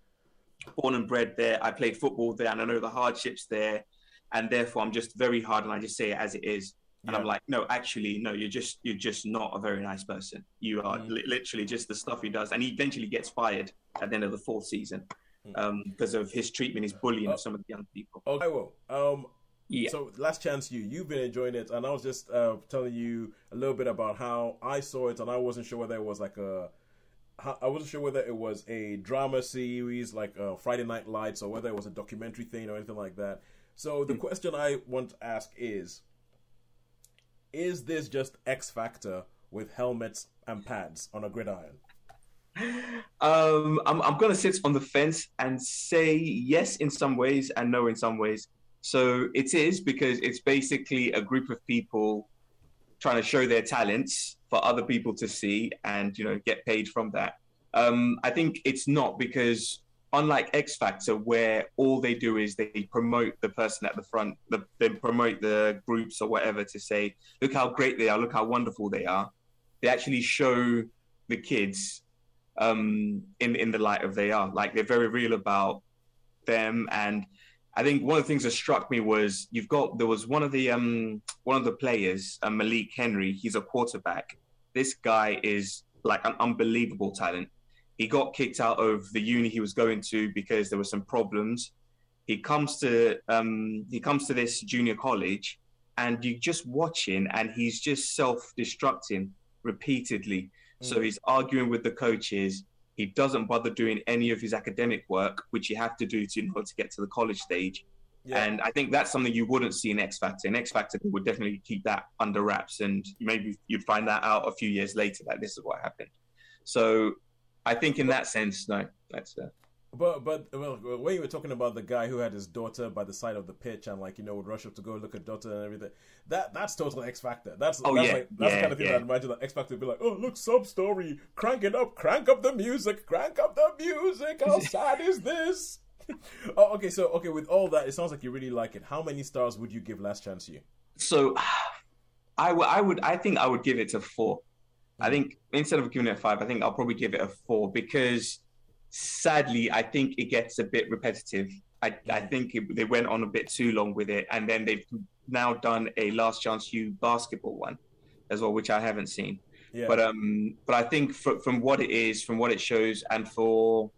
[SPEAKER 4] born and bred there. I played football there, and I know the hardships there, and therefore I'm just very hard, and I just say it as it is. And I'm like, no, actually, no, you're just you're just not a very nice person. You are
[SPEAKER 2] Mm.
[SPEAKER 4] li- literally just the stuff he does, and he eventually gets fired at the end of the fourth season
[SPEAKER 2] Mm.
[SPEAKER 4] um, because of his treatment, his bullying of some of the young people.
[SPEAKER 2] Okay, well, um,
[SPEAKER 4] Yeah.
[SPEAKER 2] so Last Chance U you've been enjoying it, and I was just uh, telling you a little bit about how I saw it, and I wasn't sure whether it was like a, how- I wasn't sure whether it was a drama series like uh, Friday Night Lights or whether it was a documentary thing or anything like that. So the question I want to ask is: Is this just X Factor with helmets and pads on a gridiron?
[SPEAKER 4] Um, I'm I'm gonna sit on the fence and say yes in some ways and no in some ways. So it is because it's basically a group of people trying to show their talents for other people to see and you know get paid from that. Um, I think it's not because unlike X Factor, where all they do is they promote the person at the front, the, they promote the groups or whatever to say, look how great they are, look how wonderful they are. They actually show the kids um, in in the light of they are. Like they're very real about them. And I think one of the things that struck me was you've got there was one of the um, one of the players, uh, Malik Henry. He's a quarterback. This guy is like an unbelievable talent. He got kicked out of the uni he was going to because there were some problems. He comes to um, he comes to this junior college, and you're just watching, and he's just self-destructing repeatedly. So he's arguing with the coaches. He doesn't bother doing any of his academic work, which you have to do to in order to get to the college stage.
[SPEAKER 2] Yeah.
[SPEAKER 4] And I think that's something you wouldn't see in X Factor. In X Factor, they would definitely keep that under wraps, and maybe you'd find that out a few years later that this is what happened. So I think in that sense, no, that's uh,
[SPEAKER 2] But but well, when you were talking about the guy who had his daughter by the side of the pitch and like you know would rush up to go look at daughter and everything, that that's total X Factor. That's
[SPEAKER 4] Oh,
[SPEAKER 2] that's
[SPEAKER 4] yeah,
[SPEAKER 2] like, that's the kind of thing
[SPEAKER 4] yeah.
[SPEAKER 2] that I imagine that X Factor would be like, oh look, sub story, crank it up, crank up the music, crank up the music. How sad is this? oh, okay. So okay, with all that, it sounds like you really like it. How many stars would you give Last Chance U?
[SPEAKER 4] so. I would, I would, I think I would give it a four. I think instead of giving it a five, I think I'll probably give it a four because sadly, I think it gets a bit repetitive. I, I think it, they went on a bit too long with it, and then they've now done a Last Chance U basketball one as well, which I haven't seen.
[SPEAKER 2] Yeah.
[SPEAKER 4] But um, but I think fr- from what it is, from what it shows, and for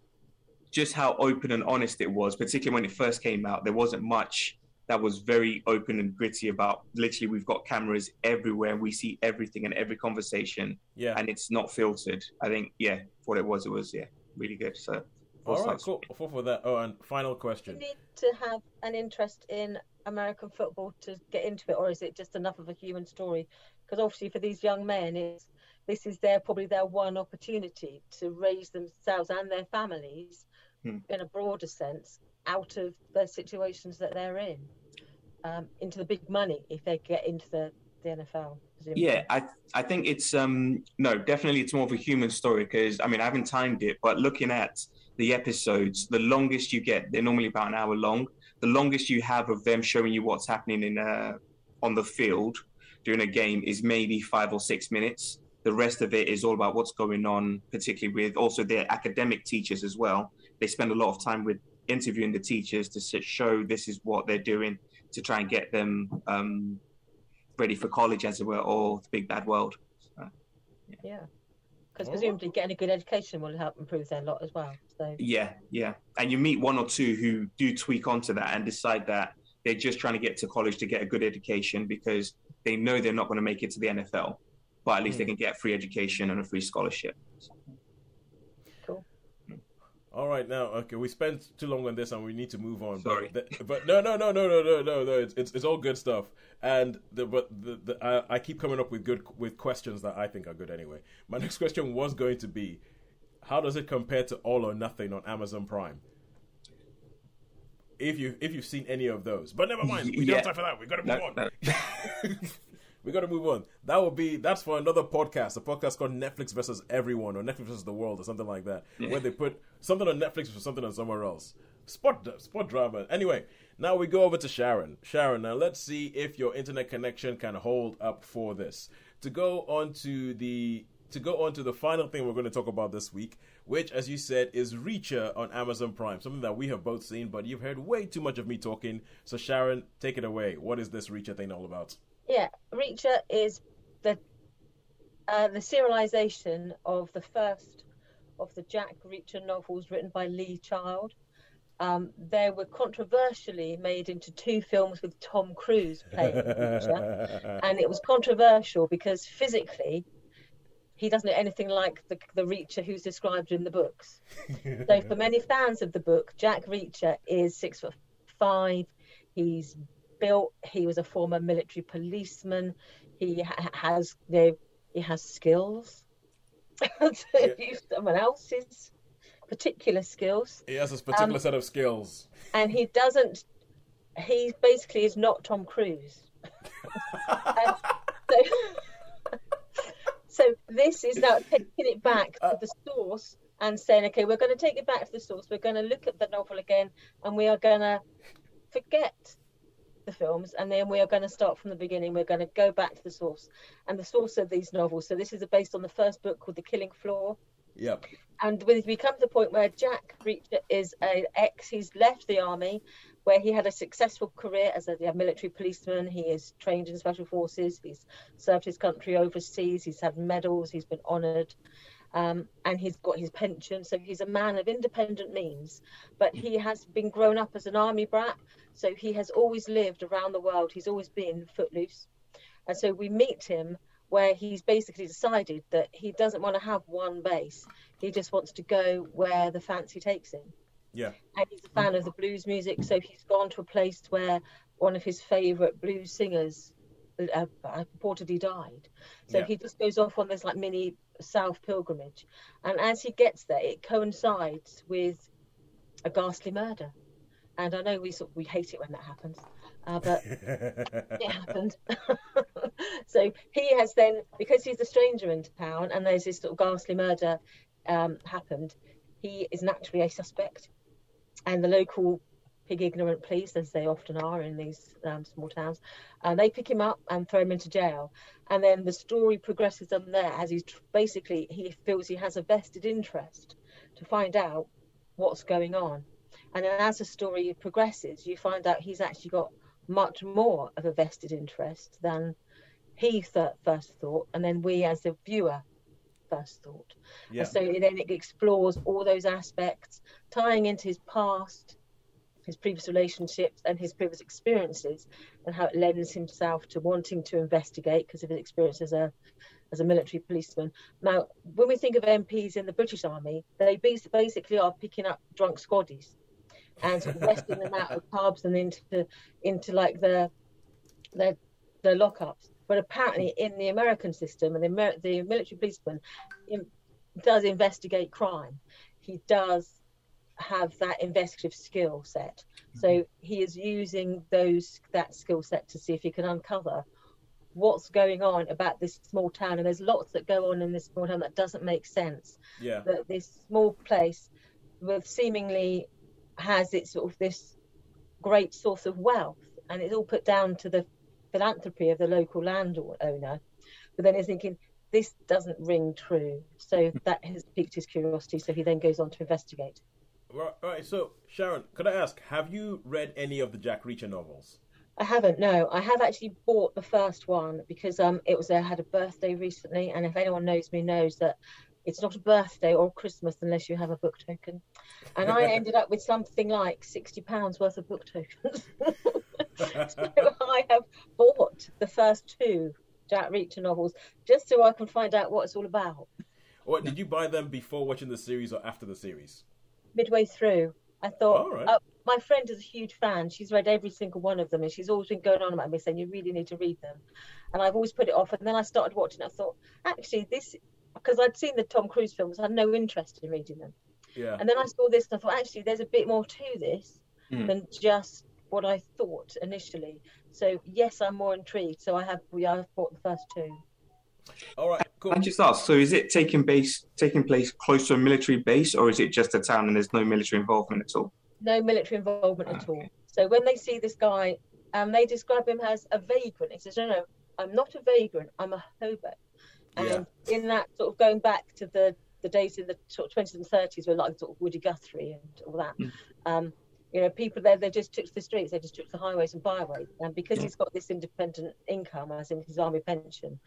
[SPEAKER 4] just how open and honest it was, particularly when it first came out, there wasn't much that was very open and gritty about. Literally, we've got cameras everywhere, and we see everything and every conversation,
[SPEAKER 2] yeah.
[SPEAKER 4] and it's not filtered. I think, yeah, for what it was, it was yeah, really good. So,
[SPEAKER 2] all right, cool. Four for that. Oh, and final question
[SPEAKER 3] you
[SPEAKER 2] question.
[SPEAKER 3] need to have an interest in American football to get into it, or is it just enough of a human story? Because obviously, for these young men, it's this is their probably their one opportunity to raise themselves and their families
[SPEAKER 4] Hmm.
[SPEAKER 3] in a broader sense out of the situations that they're in, um, into the big money if they get into the, the NFL. presumably.
[SPEAKER 4] Yeah, I I think it's um no, definitely it's more of a human story because I mean I haven't timed it, but looking at the episodes, the longest you get, they're normally about an hour long. The longest you have of them showing you what's happening in uh on the field during a game is maybe five or six minutes. The rest of it is all about what's going on, particularly with also their academic teachers as well. They spend a lot of time with interviewing the teachers to show this is what they're doing to try and get them um, ready for college, as it were, or the big bad world.
[SPEAKER 3] Yeah. Because
[SPEAKER 2] right.
[SPEAKER 3] presumably getting a good education will help improve their lot as well. So
[SPEAKER 4] Yeah, yeah. And you meet one or two who do tweak onto that and decide that they're just trying to get to college to get a good education because they know they're not going to make it to the NFL, but at least they can get free education and a free scholarship.
[SPEAKER 2] All right, now okay, we spent too long on this and we need to move on.
[SPEAKER 4] Sorry.
[SPEAKER 2] but, the, but no, no, no, no, no, no, no, no. It's it's, it's all good stuff. And the but the, the I, I keep coming up with good with questions that I think are good anyway. My next question was going to be, how does it compare to All or Nothing on Amazon Prime? If you if you've seen any of those, but never mind, we don't have time for that. We got to move
[SPEAKER 4] No,
[SPEAKER 2] on.
[SPEAKER 4] no.
[SPEAKER 2] we got to move on. That will be that's for another podcast. A podcast called Netflix versus Everyone or Netflix versus the World or something like that, where they put something on Netflix for something on somewhere else. Spot spot drama. Anyway, now we go over to Sharon. Sharon, now let's see if your internet connection can hold up for this. To go on to the to go on to the final thing we're going to talk about this week, which, as you said, is Reacher on Amazon Prime, something that we have both seen, but you've heard way too much of me talking. So, Sharon, take it away. What is this Reacher thing all about?
[SPEAKER 3] Yeah, Reacher is the uh, the serialization of the first of the Jack Reacher novels written by Lee Child. Um, they were controversially made into two films with Tom Cruise playing Reacher, and it was controversial because physically he doesn't look anything like the, the Reacher who's described in the books. So, for many fans of the book, Jack Reacher is six foot five. He's built. He was a former military policeman. He ha- has you know, he has skills. to use someone else's particular skills,
[SPEAKER 2] He has a particular
[SPEAKER 3] Um,
[SPEAKER 2] set of skills.
[SPEAKER 3] and he doesn't. He basically is not Tom Cruise. So, so this is now taking it back to the source and saying, okay, we're going to take it back to the source. We're going to look at the novel again, and we are going to forget the films, and then we are going to start from the beginning. We're going to go back to the source, and the source of these novels. So this is based on the first book called The Killing Floor
[SPEAKER 2] Yep.
[SPEAKER 3] and when we come to the point where Jack Reacher is an ex, he's left the army, where he had a successful career as a, a military policeman. He is trained in special forces. He's served his country overseas. He's had medals. He's been honoured, um, and he's got his pension. So he's a man of independent means. But he has been grown up as an army brat. So he has always lived around the world. He's always been footloose, and so we meet him where he's basically decided that he doesn't want to have one base. He just wants to go where the fancy takes him.
[SPEAKER 2] Yeah.
[SPEAKER 3] And he's a fan of the blues music, so he's gone to a place where one of his favourite blues singers uh, uh, reportedly died. So
[SPEAKER 2] Yeah.
[SPEAKER 3] he just goes off on this like mini South pilgrimage, and as he gets there, it coincides with a ghastly murder. And I know we sort we hate it when that happens, uh, but it happened. so he has then, because he's a stranger in town and there's this sort of ghastly murder um, happened, he is naturally a suspect. And the local pig ignorant police, as they often are in these um, small towns, uh, they pick him up and throw him into jail. And then the story progresses from there as he's tr- basically, he feels he has a vested interest to find out what's going on. And then as the story progresses, you find out he's actually got much more of a vested interest than he th- first thought, and then we as the viewer first thought.
[SPEAKER 2] yeah.
[SPEAKER 3] And so then it explores all those aspects, tying into his past, his previous relationships, and his previous experiences, and how it lends himself to wanting to investigate because of his experience as a as a military policeman. Now, when we think of MPs in the British Army, they basically are picking up drunk squaddies and sort of wresting them out of pubs and into into like the the the lockups. But apparently, in the American system, and the, Amer- the military policeman in, does investigate crime. He does have that investigative skill set. So mm-hmm. he is using those that skill set to see if he can uncover what's going on about this small town. And there's lots that go on in this small town that doesn't make sense.
[SPEAKER 2] yeah.
[SPEAKER 3] That this small place with seemingly has its sort of this great source of wealth, and it's all put down to the philanthropy of the local landowner. But then he's thinking, this doesn't ring true. So that has piqued his curiosity. So he then goes on to investigate.
[SPEAKER 2] Right, right. So, Sharon, could I ask, have you read any of the Jack Reacher novels?
[SPEAKER 3] I haven't. No, I have actually bought the first one because um it was I had a birthday recently, and if anyone knows me knows that it's not a birthday or Christmas unless you have a book token. And I ended up with something like sixty pounds worth of book tokens. so I have bought the first two Jack Reacher novels just so I can find out what it's all about.
[SPEAKER 2] Or did you buy them before watching the series or after the series?
[SPEAKER 3] Midway through, I thought,
[SPEAKER 2] right.
[SPEAKER 3] uh, my friend is a huge fan. She's read every single one of them, and she's always been going on about me saying, "You really need to read them." And I've always put it off. And then I started watching. it. I thought, actually, this because I'd seen the Tom Cruise films, I had no interest in reading them.
[SPEAKER 2] Yeah.
[SPEAKER 3] And then I saw this, and I thought, actually, there's a bit more to this
[SPEAKER 4] Hmm.
[SPEAKER 3] than just what I thought initially. So yes, I'm more intrigued. So I have, we have bought the first two.
[SPEAKER 2] All right. Cool.
[SPEAKER 4] Can I just ask? So, is it taking base taking place close to a military base, or is it just a town and there's no military involvement at all?
[SPEAKER 3] no military involvement at all. So when they see this guy, um, they describe him as a vagrant. He says, "No, no, I'm not a vagrant. I'm a hobo." And in that sort of going back to the the days in the sort of 20s and 30s, where like sort of Woody Guthrie and all that,
[SPEAKER 4] Mm.
[SPEAKER 3] um, you know, people there they just took to the streets, they just took to the highways and byways, and because
[SPEAKER 4] Yeah.
[SPEAKER 3] he's got this independent income, as in his army pension,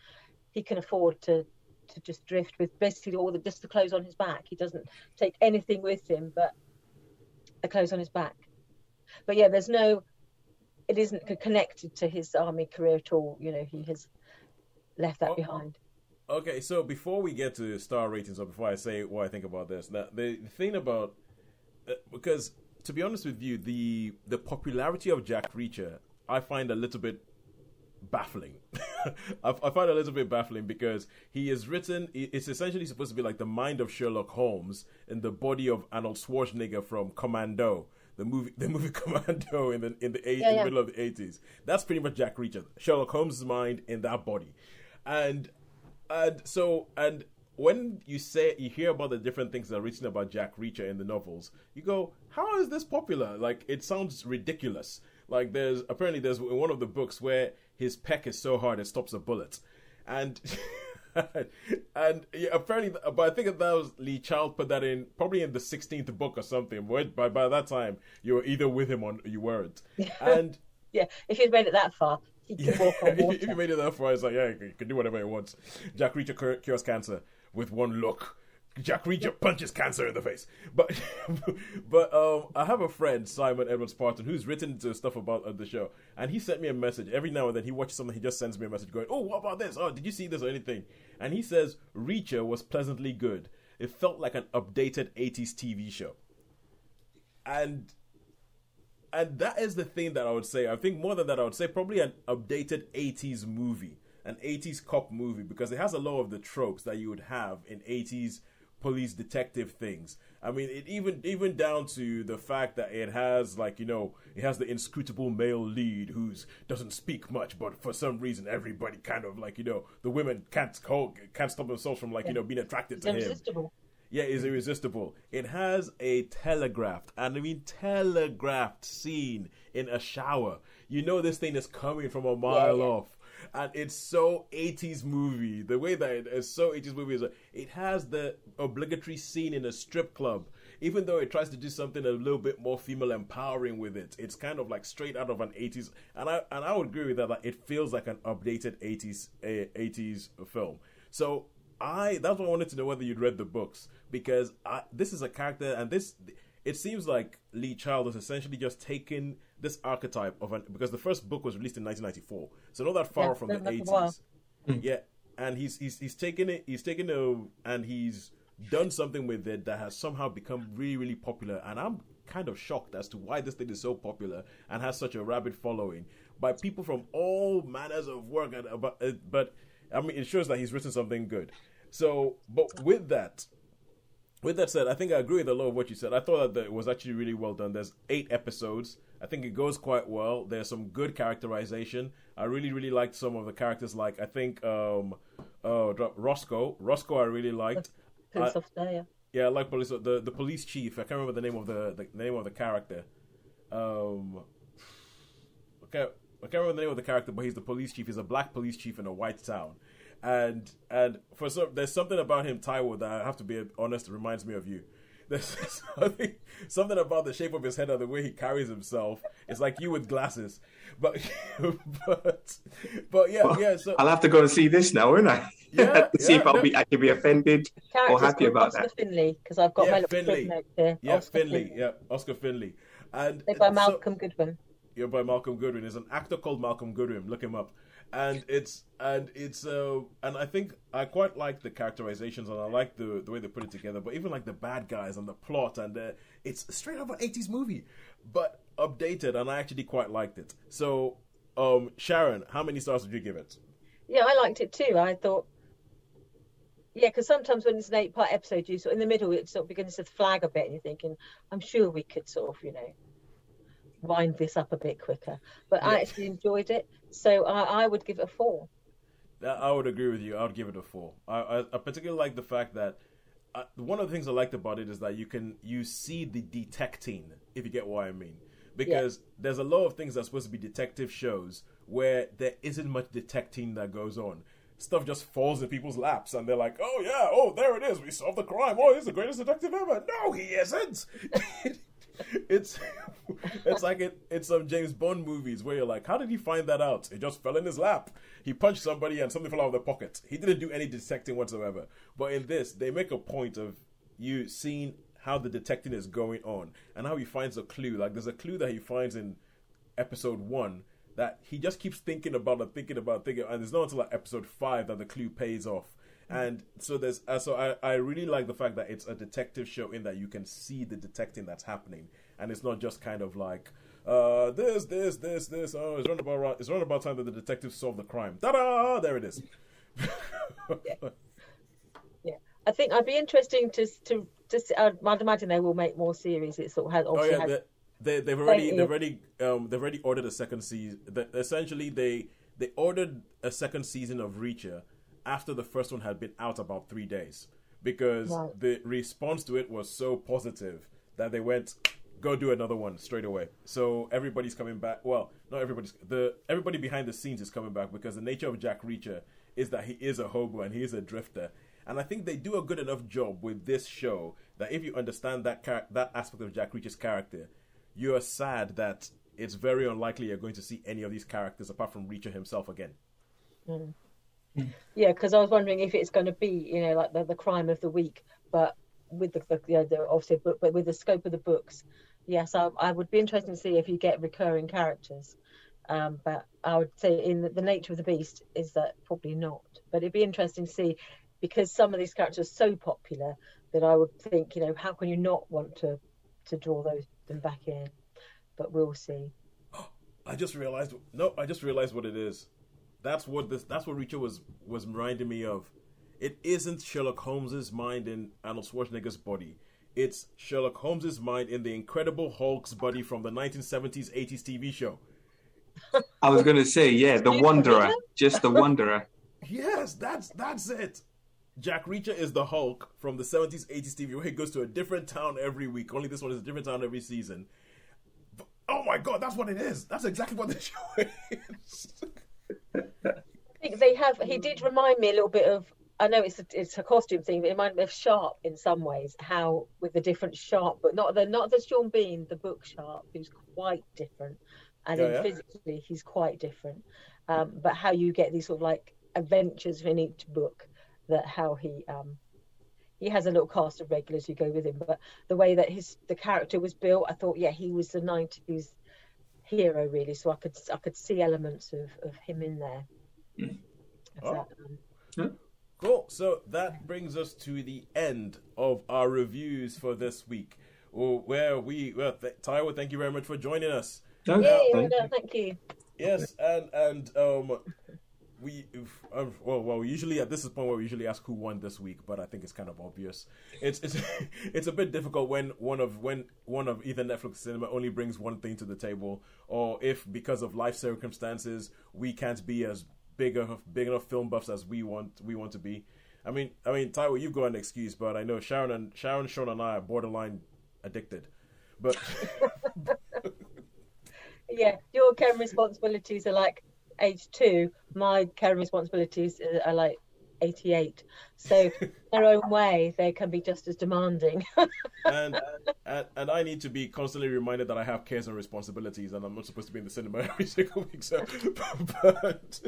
[SPEAKER 3] he can afford to to just drift with basically all the just the clothes on his back. He doesn't take anything with him but the clothes on his back. But yeah, there's no, it isn't connected to his army career at all. You know, he has left that
[SPEAKER 2] Oh,
[SPEAKER 3] behind.
[SPEAKER 2] Okay, so before we get to star ratings, or before I say what I think about this, the, the thing about uh, because to be honest with you, the the popularity of Jack Reacher, I find a little bit baffling. I, I find it a little bit baffling because he is written. It's essentially supposed to be like the mind of Sherlock Holmes in the body of Arnold Schwarzenegger from Commando, the movie, the movie Commando in the in the, eight,
[SPEAKER 3] Yeah,
[SPEAKER 2] in the
[SPEAKER 3] yeah.
[SPEAKER 2] middle of the eighties. That's pretty much Jack Reacher, Sherlock Holmes' mind in that body, and and so and when you say you hear about the different things that are written about Jack Reacher in the novels, you go, "How is this popular?" Like it sounds ridiculous. Like there's apparently there's in one of the books where his peck is so hard it stops a bullet, and and yeah, apparently, but I think that was Lee Child put that in probably in the sixteenth book or something. But by by that time, you were either with him or you weren't, and.
[SPEAKER 3] Yeah, if you'd made it that far, he could walk on
[SPEAKER 2] if if you made it that far, it's like, yeah, he can do whatever he wants. Jack Reacher cures cancer with one look. Jack Reacher punches cancer in the face. But but um, I have a friend, Simon Edwards Parton, who's written stuff about uh, the show, and he sent me a message every now and then. He watches something, he just sends me a message going, "Oh, what about this? Oh, did you see this or anything?" And he says Reacher was pleasantly good. It felt like an updated '80s TV show, and and that is the thing that I would say. I think more than that, I would say probably an updated 80s movie, an 80s cop movie, because it has a lot of the tropes that you would have in 80s police detective things. I mean, it even even down to the fact that it has like you know it has the inscrutable male lead who's doesn't speak much, but for some reason everybody kind of like you know the women can't can't stop themselves from like you know being attracted
[SPEAKER 3] It's
[SPEAKER 2] to him. Yeah, is irresistible. It has a telegraphed, and I mean telegraphed scene in a shower. You know this thing is coming from a mile
[SPEAKER 3] yeah.
[SPEAKER 2] off. And it's so 80s movie. The way that it is so 80s movie is like, it has the obligatory scene in a strip club. Even though it tries to do something a little bit more female empowering with it, it's kind of like straight out of an 80s. And I and I would agree with that. Like it feels like an updated 80s uh, 80s film. So I that's what I wanted to know whether you'd read the books because I, this is a character and this it seems like Lee Child has essentially just taken this archetype of an because the first book was released in 1994, so not that far
[SPEAKER 3] Yeah,
[SPEAKER 2] from the
[SPEAKER 3] that's a while.
[SPEAKER 2] 80s. Yeah, and he's he's he's taken it. He's taken a and he's done something with it that has somehow become really really popular. And I'm kind of shocked as to why this thing is so popular and has such a rabid following by people from all manners of work. And but uh, but I mean, it shows that he's written something good. So, but with that, with that said, I think I agree with a lot of what you said. I thought that it was actually really well done. There's eight episodes. I think it goes quite well. There's some good characterization. I really, really liked some of the characters. Like I think, um, uh, Roscoe. Roscoe, I really liked.
[SPEAKER 3] Police officer, yeah.
[SPEAKER 2] yeah, I like police. The the police chief. I can't remember the name of the the, name of the character. Um, okay, I can't remember the name of the character, but he's the police chief. He's a black police chief in a white town, and and for some, there's something about him, Taiwo, that I have to be honest, reminds me of you. There's something, something about the shape of his head and the way he carries himself. It's like you with glasses, but but but yeah, yeah. So
[SPEAKER 4] I'll have to go and see this now, won't I?
[SPEAKER 2] Yeah,
[SPEAKER 4] to see
[SPEAKER 2] yeah,
[SPEAKER 4] if I'll
[SPEAKER 2] no.
[SPEAKER 4] be I can be offended or happy about
[SPEAKER 3] Oscar
[SPEAKER 4] that.
[SPEAKER 3] Finlay, because I've got
[SPEAKER 2] Yeah,
[SPEAKER 3] my little
[SPEAKER 2] Finlay.
[SPEAKER 3] footnote here.
[SPEAKER 2] yeah,
[SPEAKER 3] Oscar
[SPEAKER 2] Finlay, yeah, Oscar Finlay, and
[SPEAKER 3] Played by
[SPEAKER 2] so-
[SPEAKER 3] Malcolm Goodwin.
[SPEAKER 2] yeah, by Malcolm Goodwin. There's an actor called Malcolm Goodwin. Look him up. And it's and it's uh and I think I quite like the characterizations and I like the the way they put it together. But even like the bad guys and the plot and the, it's straight up an 80s movie, but updated. And I actually quite liked it. So, um, Sharon, how many stars would you give it?
[SPEAKER 3] Yeah, I liked it too. I thought, yeah, because sometimes when it's an eight-part episode, you sort in the middle, it sort of begins to flag a bit, and you're thinking, I'm sure we could sort of, you know, wind this up a bit quicker. But I actually enjoyed it, so I, I would give it a four.
[SPEAKER 2] I I would agree with you. I would give it a four. I, I, I particularly like the fact that uh, one of the things I liked about it is that you can you see the detecting, if you get what I mean, because there's a lot of things that's supposed to be detective shows where there isn't much detecting that goes on. Stuff just falls in people's laps, and they're like, "Oh yeah, oh there it is, we solved the crime. Oh, he's the greatest detective ever." No, he isn't. it's it's like it, it's some James Bond movies where you're like, how did he find that out? It just fell in his lap. He punched somebody and something fell out of their pocket. He didn't do any detecting whatsoever. But in this, they make a point of you seeing how the detecting is going on and how he finds a clue. Like there's a clue that he finds in episode one that he just keeps thinking about and thinking about thinking, and it's not until like episode five that the clue pays off. And so there's uh, so I, I really like the fact that it's a detective show in that you can see the detecting that's happening, and it's not just kind of like Uh, this, this, this, this. Oh, it's around about. It's around about time that the detectives solve the crime. Ta-da! There it is.
[SPEAKER 3] Yeah, I think I'd be interesting to to see- I'd, imagine they will make more series. It sort of has
[SPEAKER 2] Oh yeah,
[SPEAKER 3] has
[SPEAKER 2] they, they, they've already they've already um they've already ordered a second season. Essentially, they they ordered a second season of Reacher after the first one had been out about three days because
[SPEAKER 3] Right.
[SPEAKER 2] the response to it was so positive that they went go do another one straight away. So everybody's coming back. Well, not everybody's the everybody behind the scenes is coming back because the nature of Jack Reacher is that he is a hobo and he is a drifter. And I think they do a good enough job with this show that if you understand that char- that aspect of Jack Reacher's character, you are sad that it's very unlikely you're going to see any of these characters apart from Reacher himself again. Mm.
[SPEAKER 3] Yeah, because I was wondering if it's going to be, you know, like the, the crime of the week, but with the, the, you know, the obviously, book, but with the scope of the books, yes, I, I would be interested to see if you get recurring characters. Um, but I would say in the, the nature of the beast is that probably not. But it'd be interesting to see because some of these characters are so popular that I would think, you know, how can you not want to to draw those them back in? But we'll see.
[SPEAKER 2] I just realized no, I just realized what it is. That's what this that's what Reacher was was reminding me of. It isn't Sherlock Holmes's mind in Arnold Schwarzenegger's body. It's Sherlock Holmes's mind in the Incredible Hulk's body from the 1970s 80s TV show.
[SPEAKER 4] I was going to say, yeah, the Wanderer, just the Wanderer.
[SPEAKER 2] Yes, that's that's it. Jack Reacher is the Hulk from the 70s 80s TV where he goes to a different town every week. Only this one is a different town every season. But- oh my god, that's what it is. That's exactly what the show is.
[SPEAKER 3] Think they have. He did remind me a little bit of. I know it's a, it's a costume thing, but it reminded me of Sharpe in some ways. How with the different Sharpe, but not the not the Sean Bean, the book Sharpe, who's quite different, and then
[SPEAKER 2] yeah?
[SPEAKER 3] physically he's quite different. Um, but how you get these sort of like adventures in each book, that how he um he has a little cast of regulars who go with him. But the way that his the character was built, I thought, yeah, he was the nineties hero really. So I could I could see elements of of him in there. Of
[SPEAKER 2] Oh.
[SPEAKER 3] that, um,
[SPEAKER 2] Cool. So that brings us to the end of our reviews for this week. Where we, well, th- Taiwo, thank you very much for joining us.
[SPEAKER 4] No,
[SPEAKER 3] Yay,
[SPEAKER 4] thank
[SPEAKER 3] no,
[SPEAKER 4] you.
[SPEAKER 3] thank you.
[SPEAKER 2] Yes, and and um, we if, um, well well usually at this is the point where we usually ask who won this week, but I think it's kind of obvious. It's it's it's a bit difficult when one of when one of either Netflix cinema only brings one thing to the table, or if because of life circumstances we can't be as big of big enough film buffs as we want we want to be. I mean I mean Taiwo, you've got an excuse, but I know Sharon and Sharon, Sean, and I are borderline addicted, but.
[SPEAKER 3] Yeah, your care and responsibilities are like age two. My care and responsibilities are- are like 88. So, their own way, they can be just as demanding.
[SPEAKER 2] and, and and I need to be constantly reminded that I have cares and responsibilities, and I'm not supposed to be in the cinema every single week. So, but,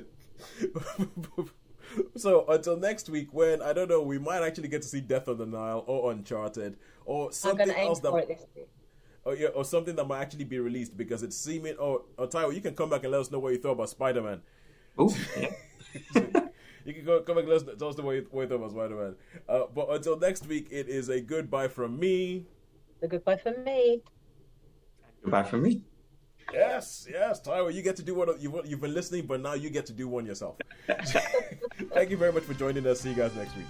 [SPEAKER 2] so until next week, when I don't know, we might actually get to see Death on the Nile or Uncharted or something
[SPEAKER 3] going to aim
[SPEAKER 2] else that,
[SPEAKER 3] for it this week.
[SPEAKER 2] or, yeah, or something that might actually be released because it's seeming. Or, or Taiwo, you can come back and let us know what you thought about Spider Man.
[SPEAKER 4] Oh.
[SPEAKER 2] You can go come back and let us, tell us the way, what you thought about Spider Man. Uh, but until next week, it is a goodbye from me.
[SPEAKER 3] A goodbye from me.
[SPEAKER 4] Goodbye from me.
[SPEAKER 2] Yes, yes, Tyler, you get to do what you've, you've been listening, but now you get to do one yourself. Thank you very much for joining us. See you guys next week.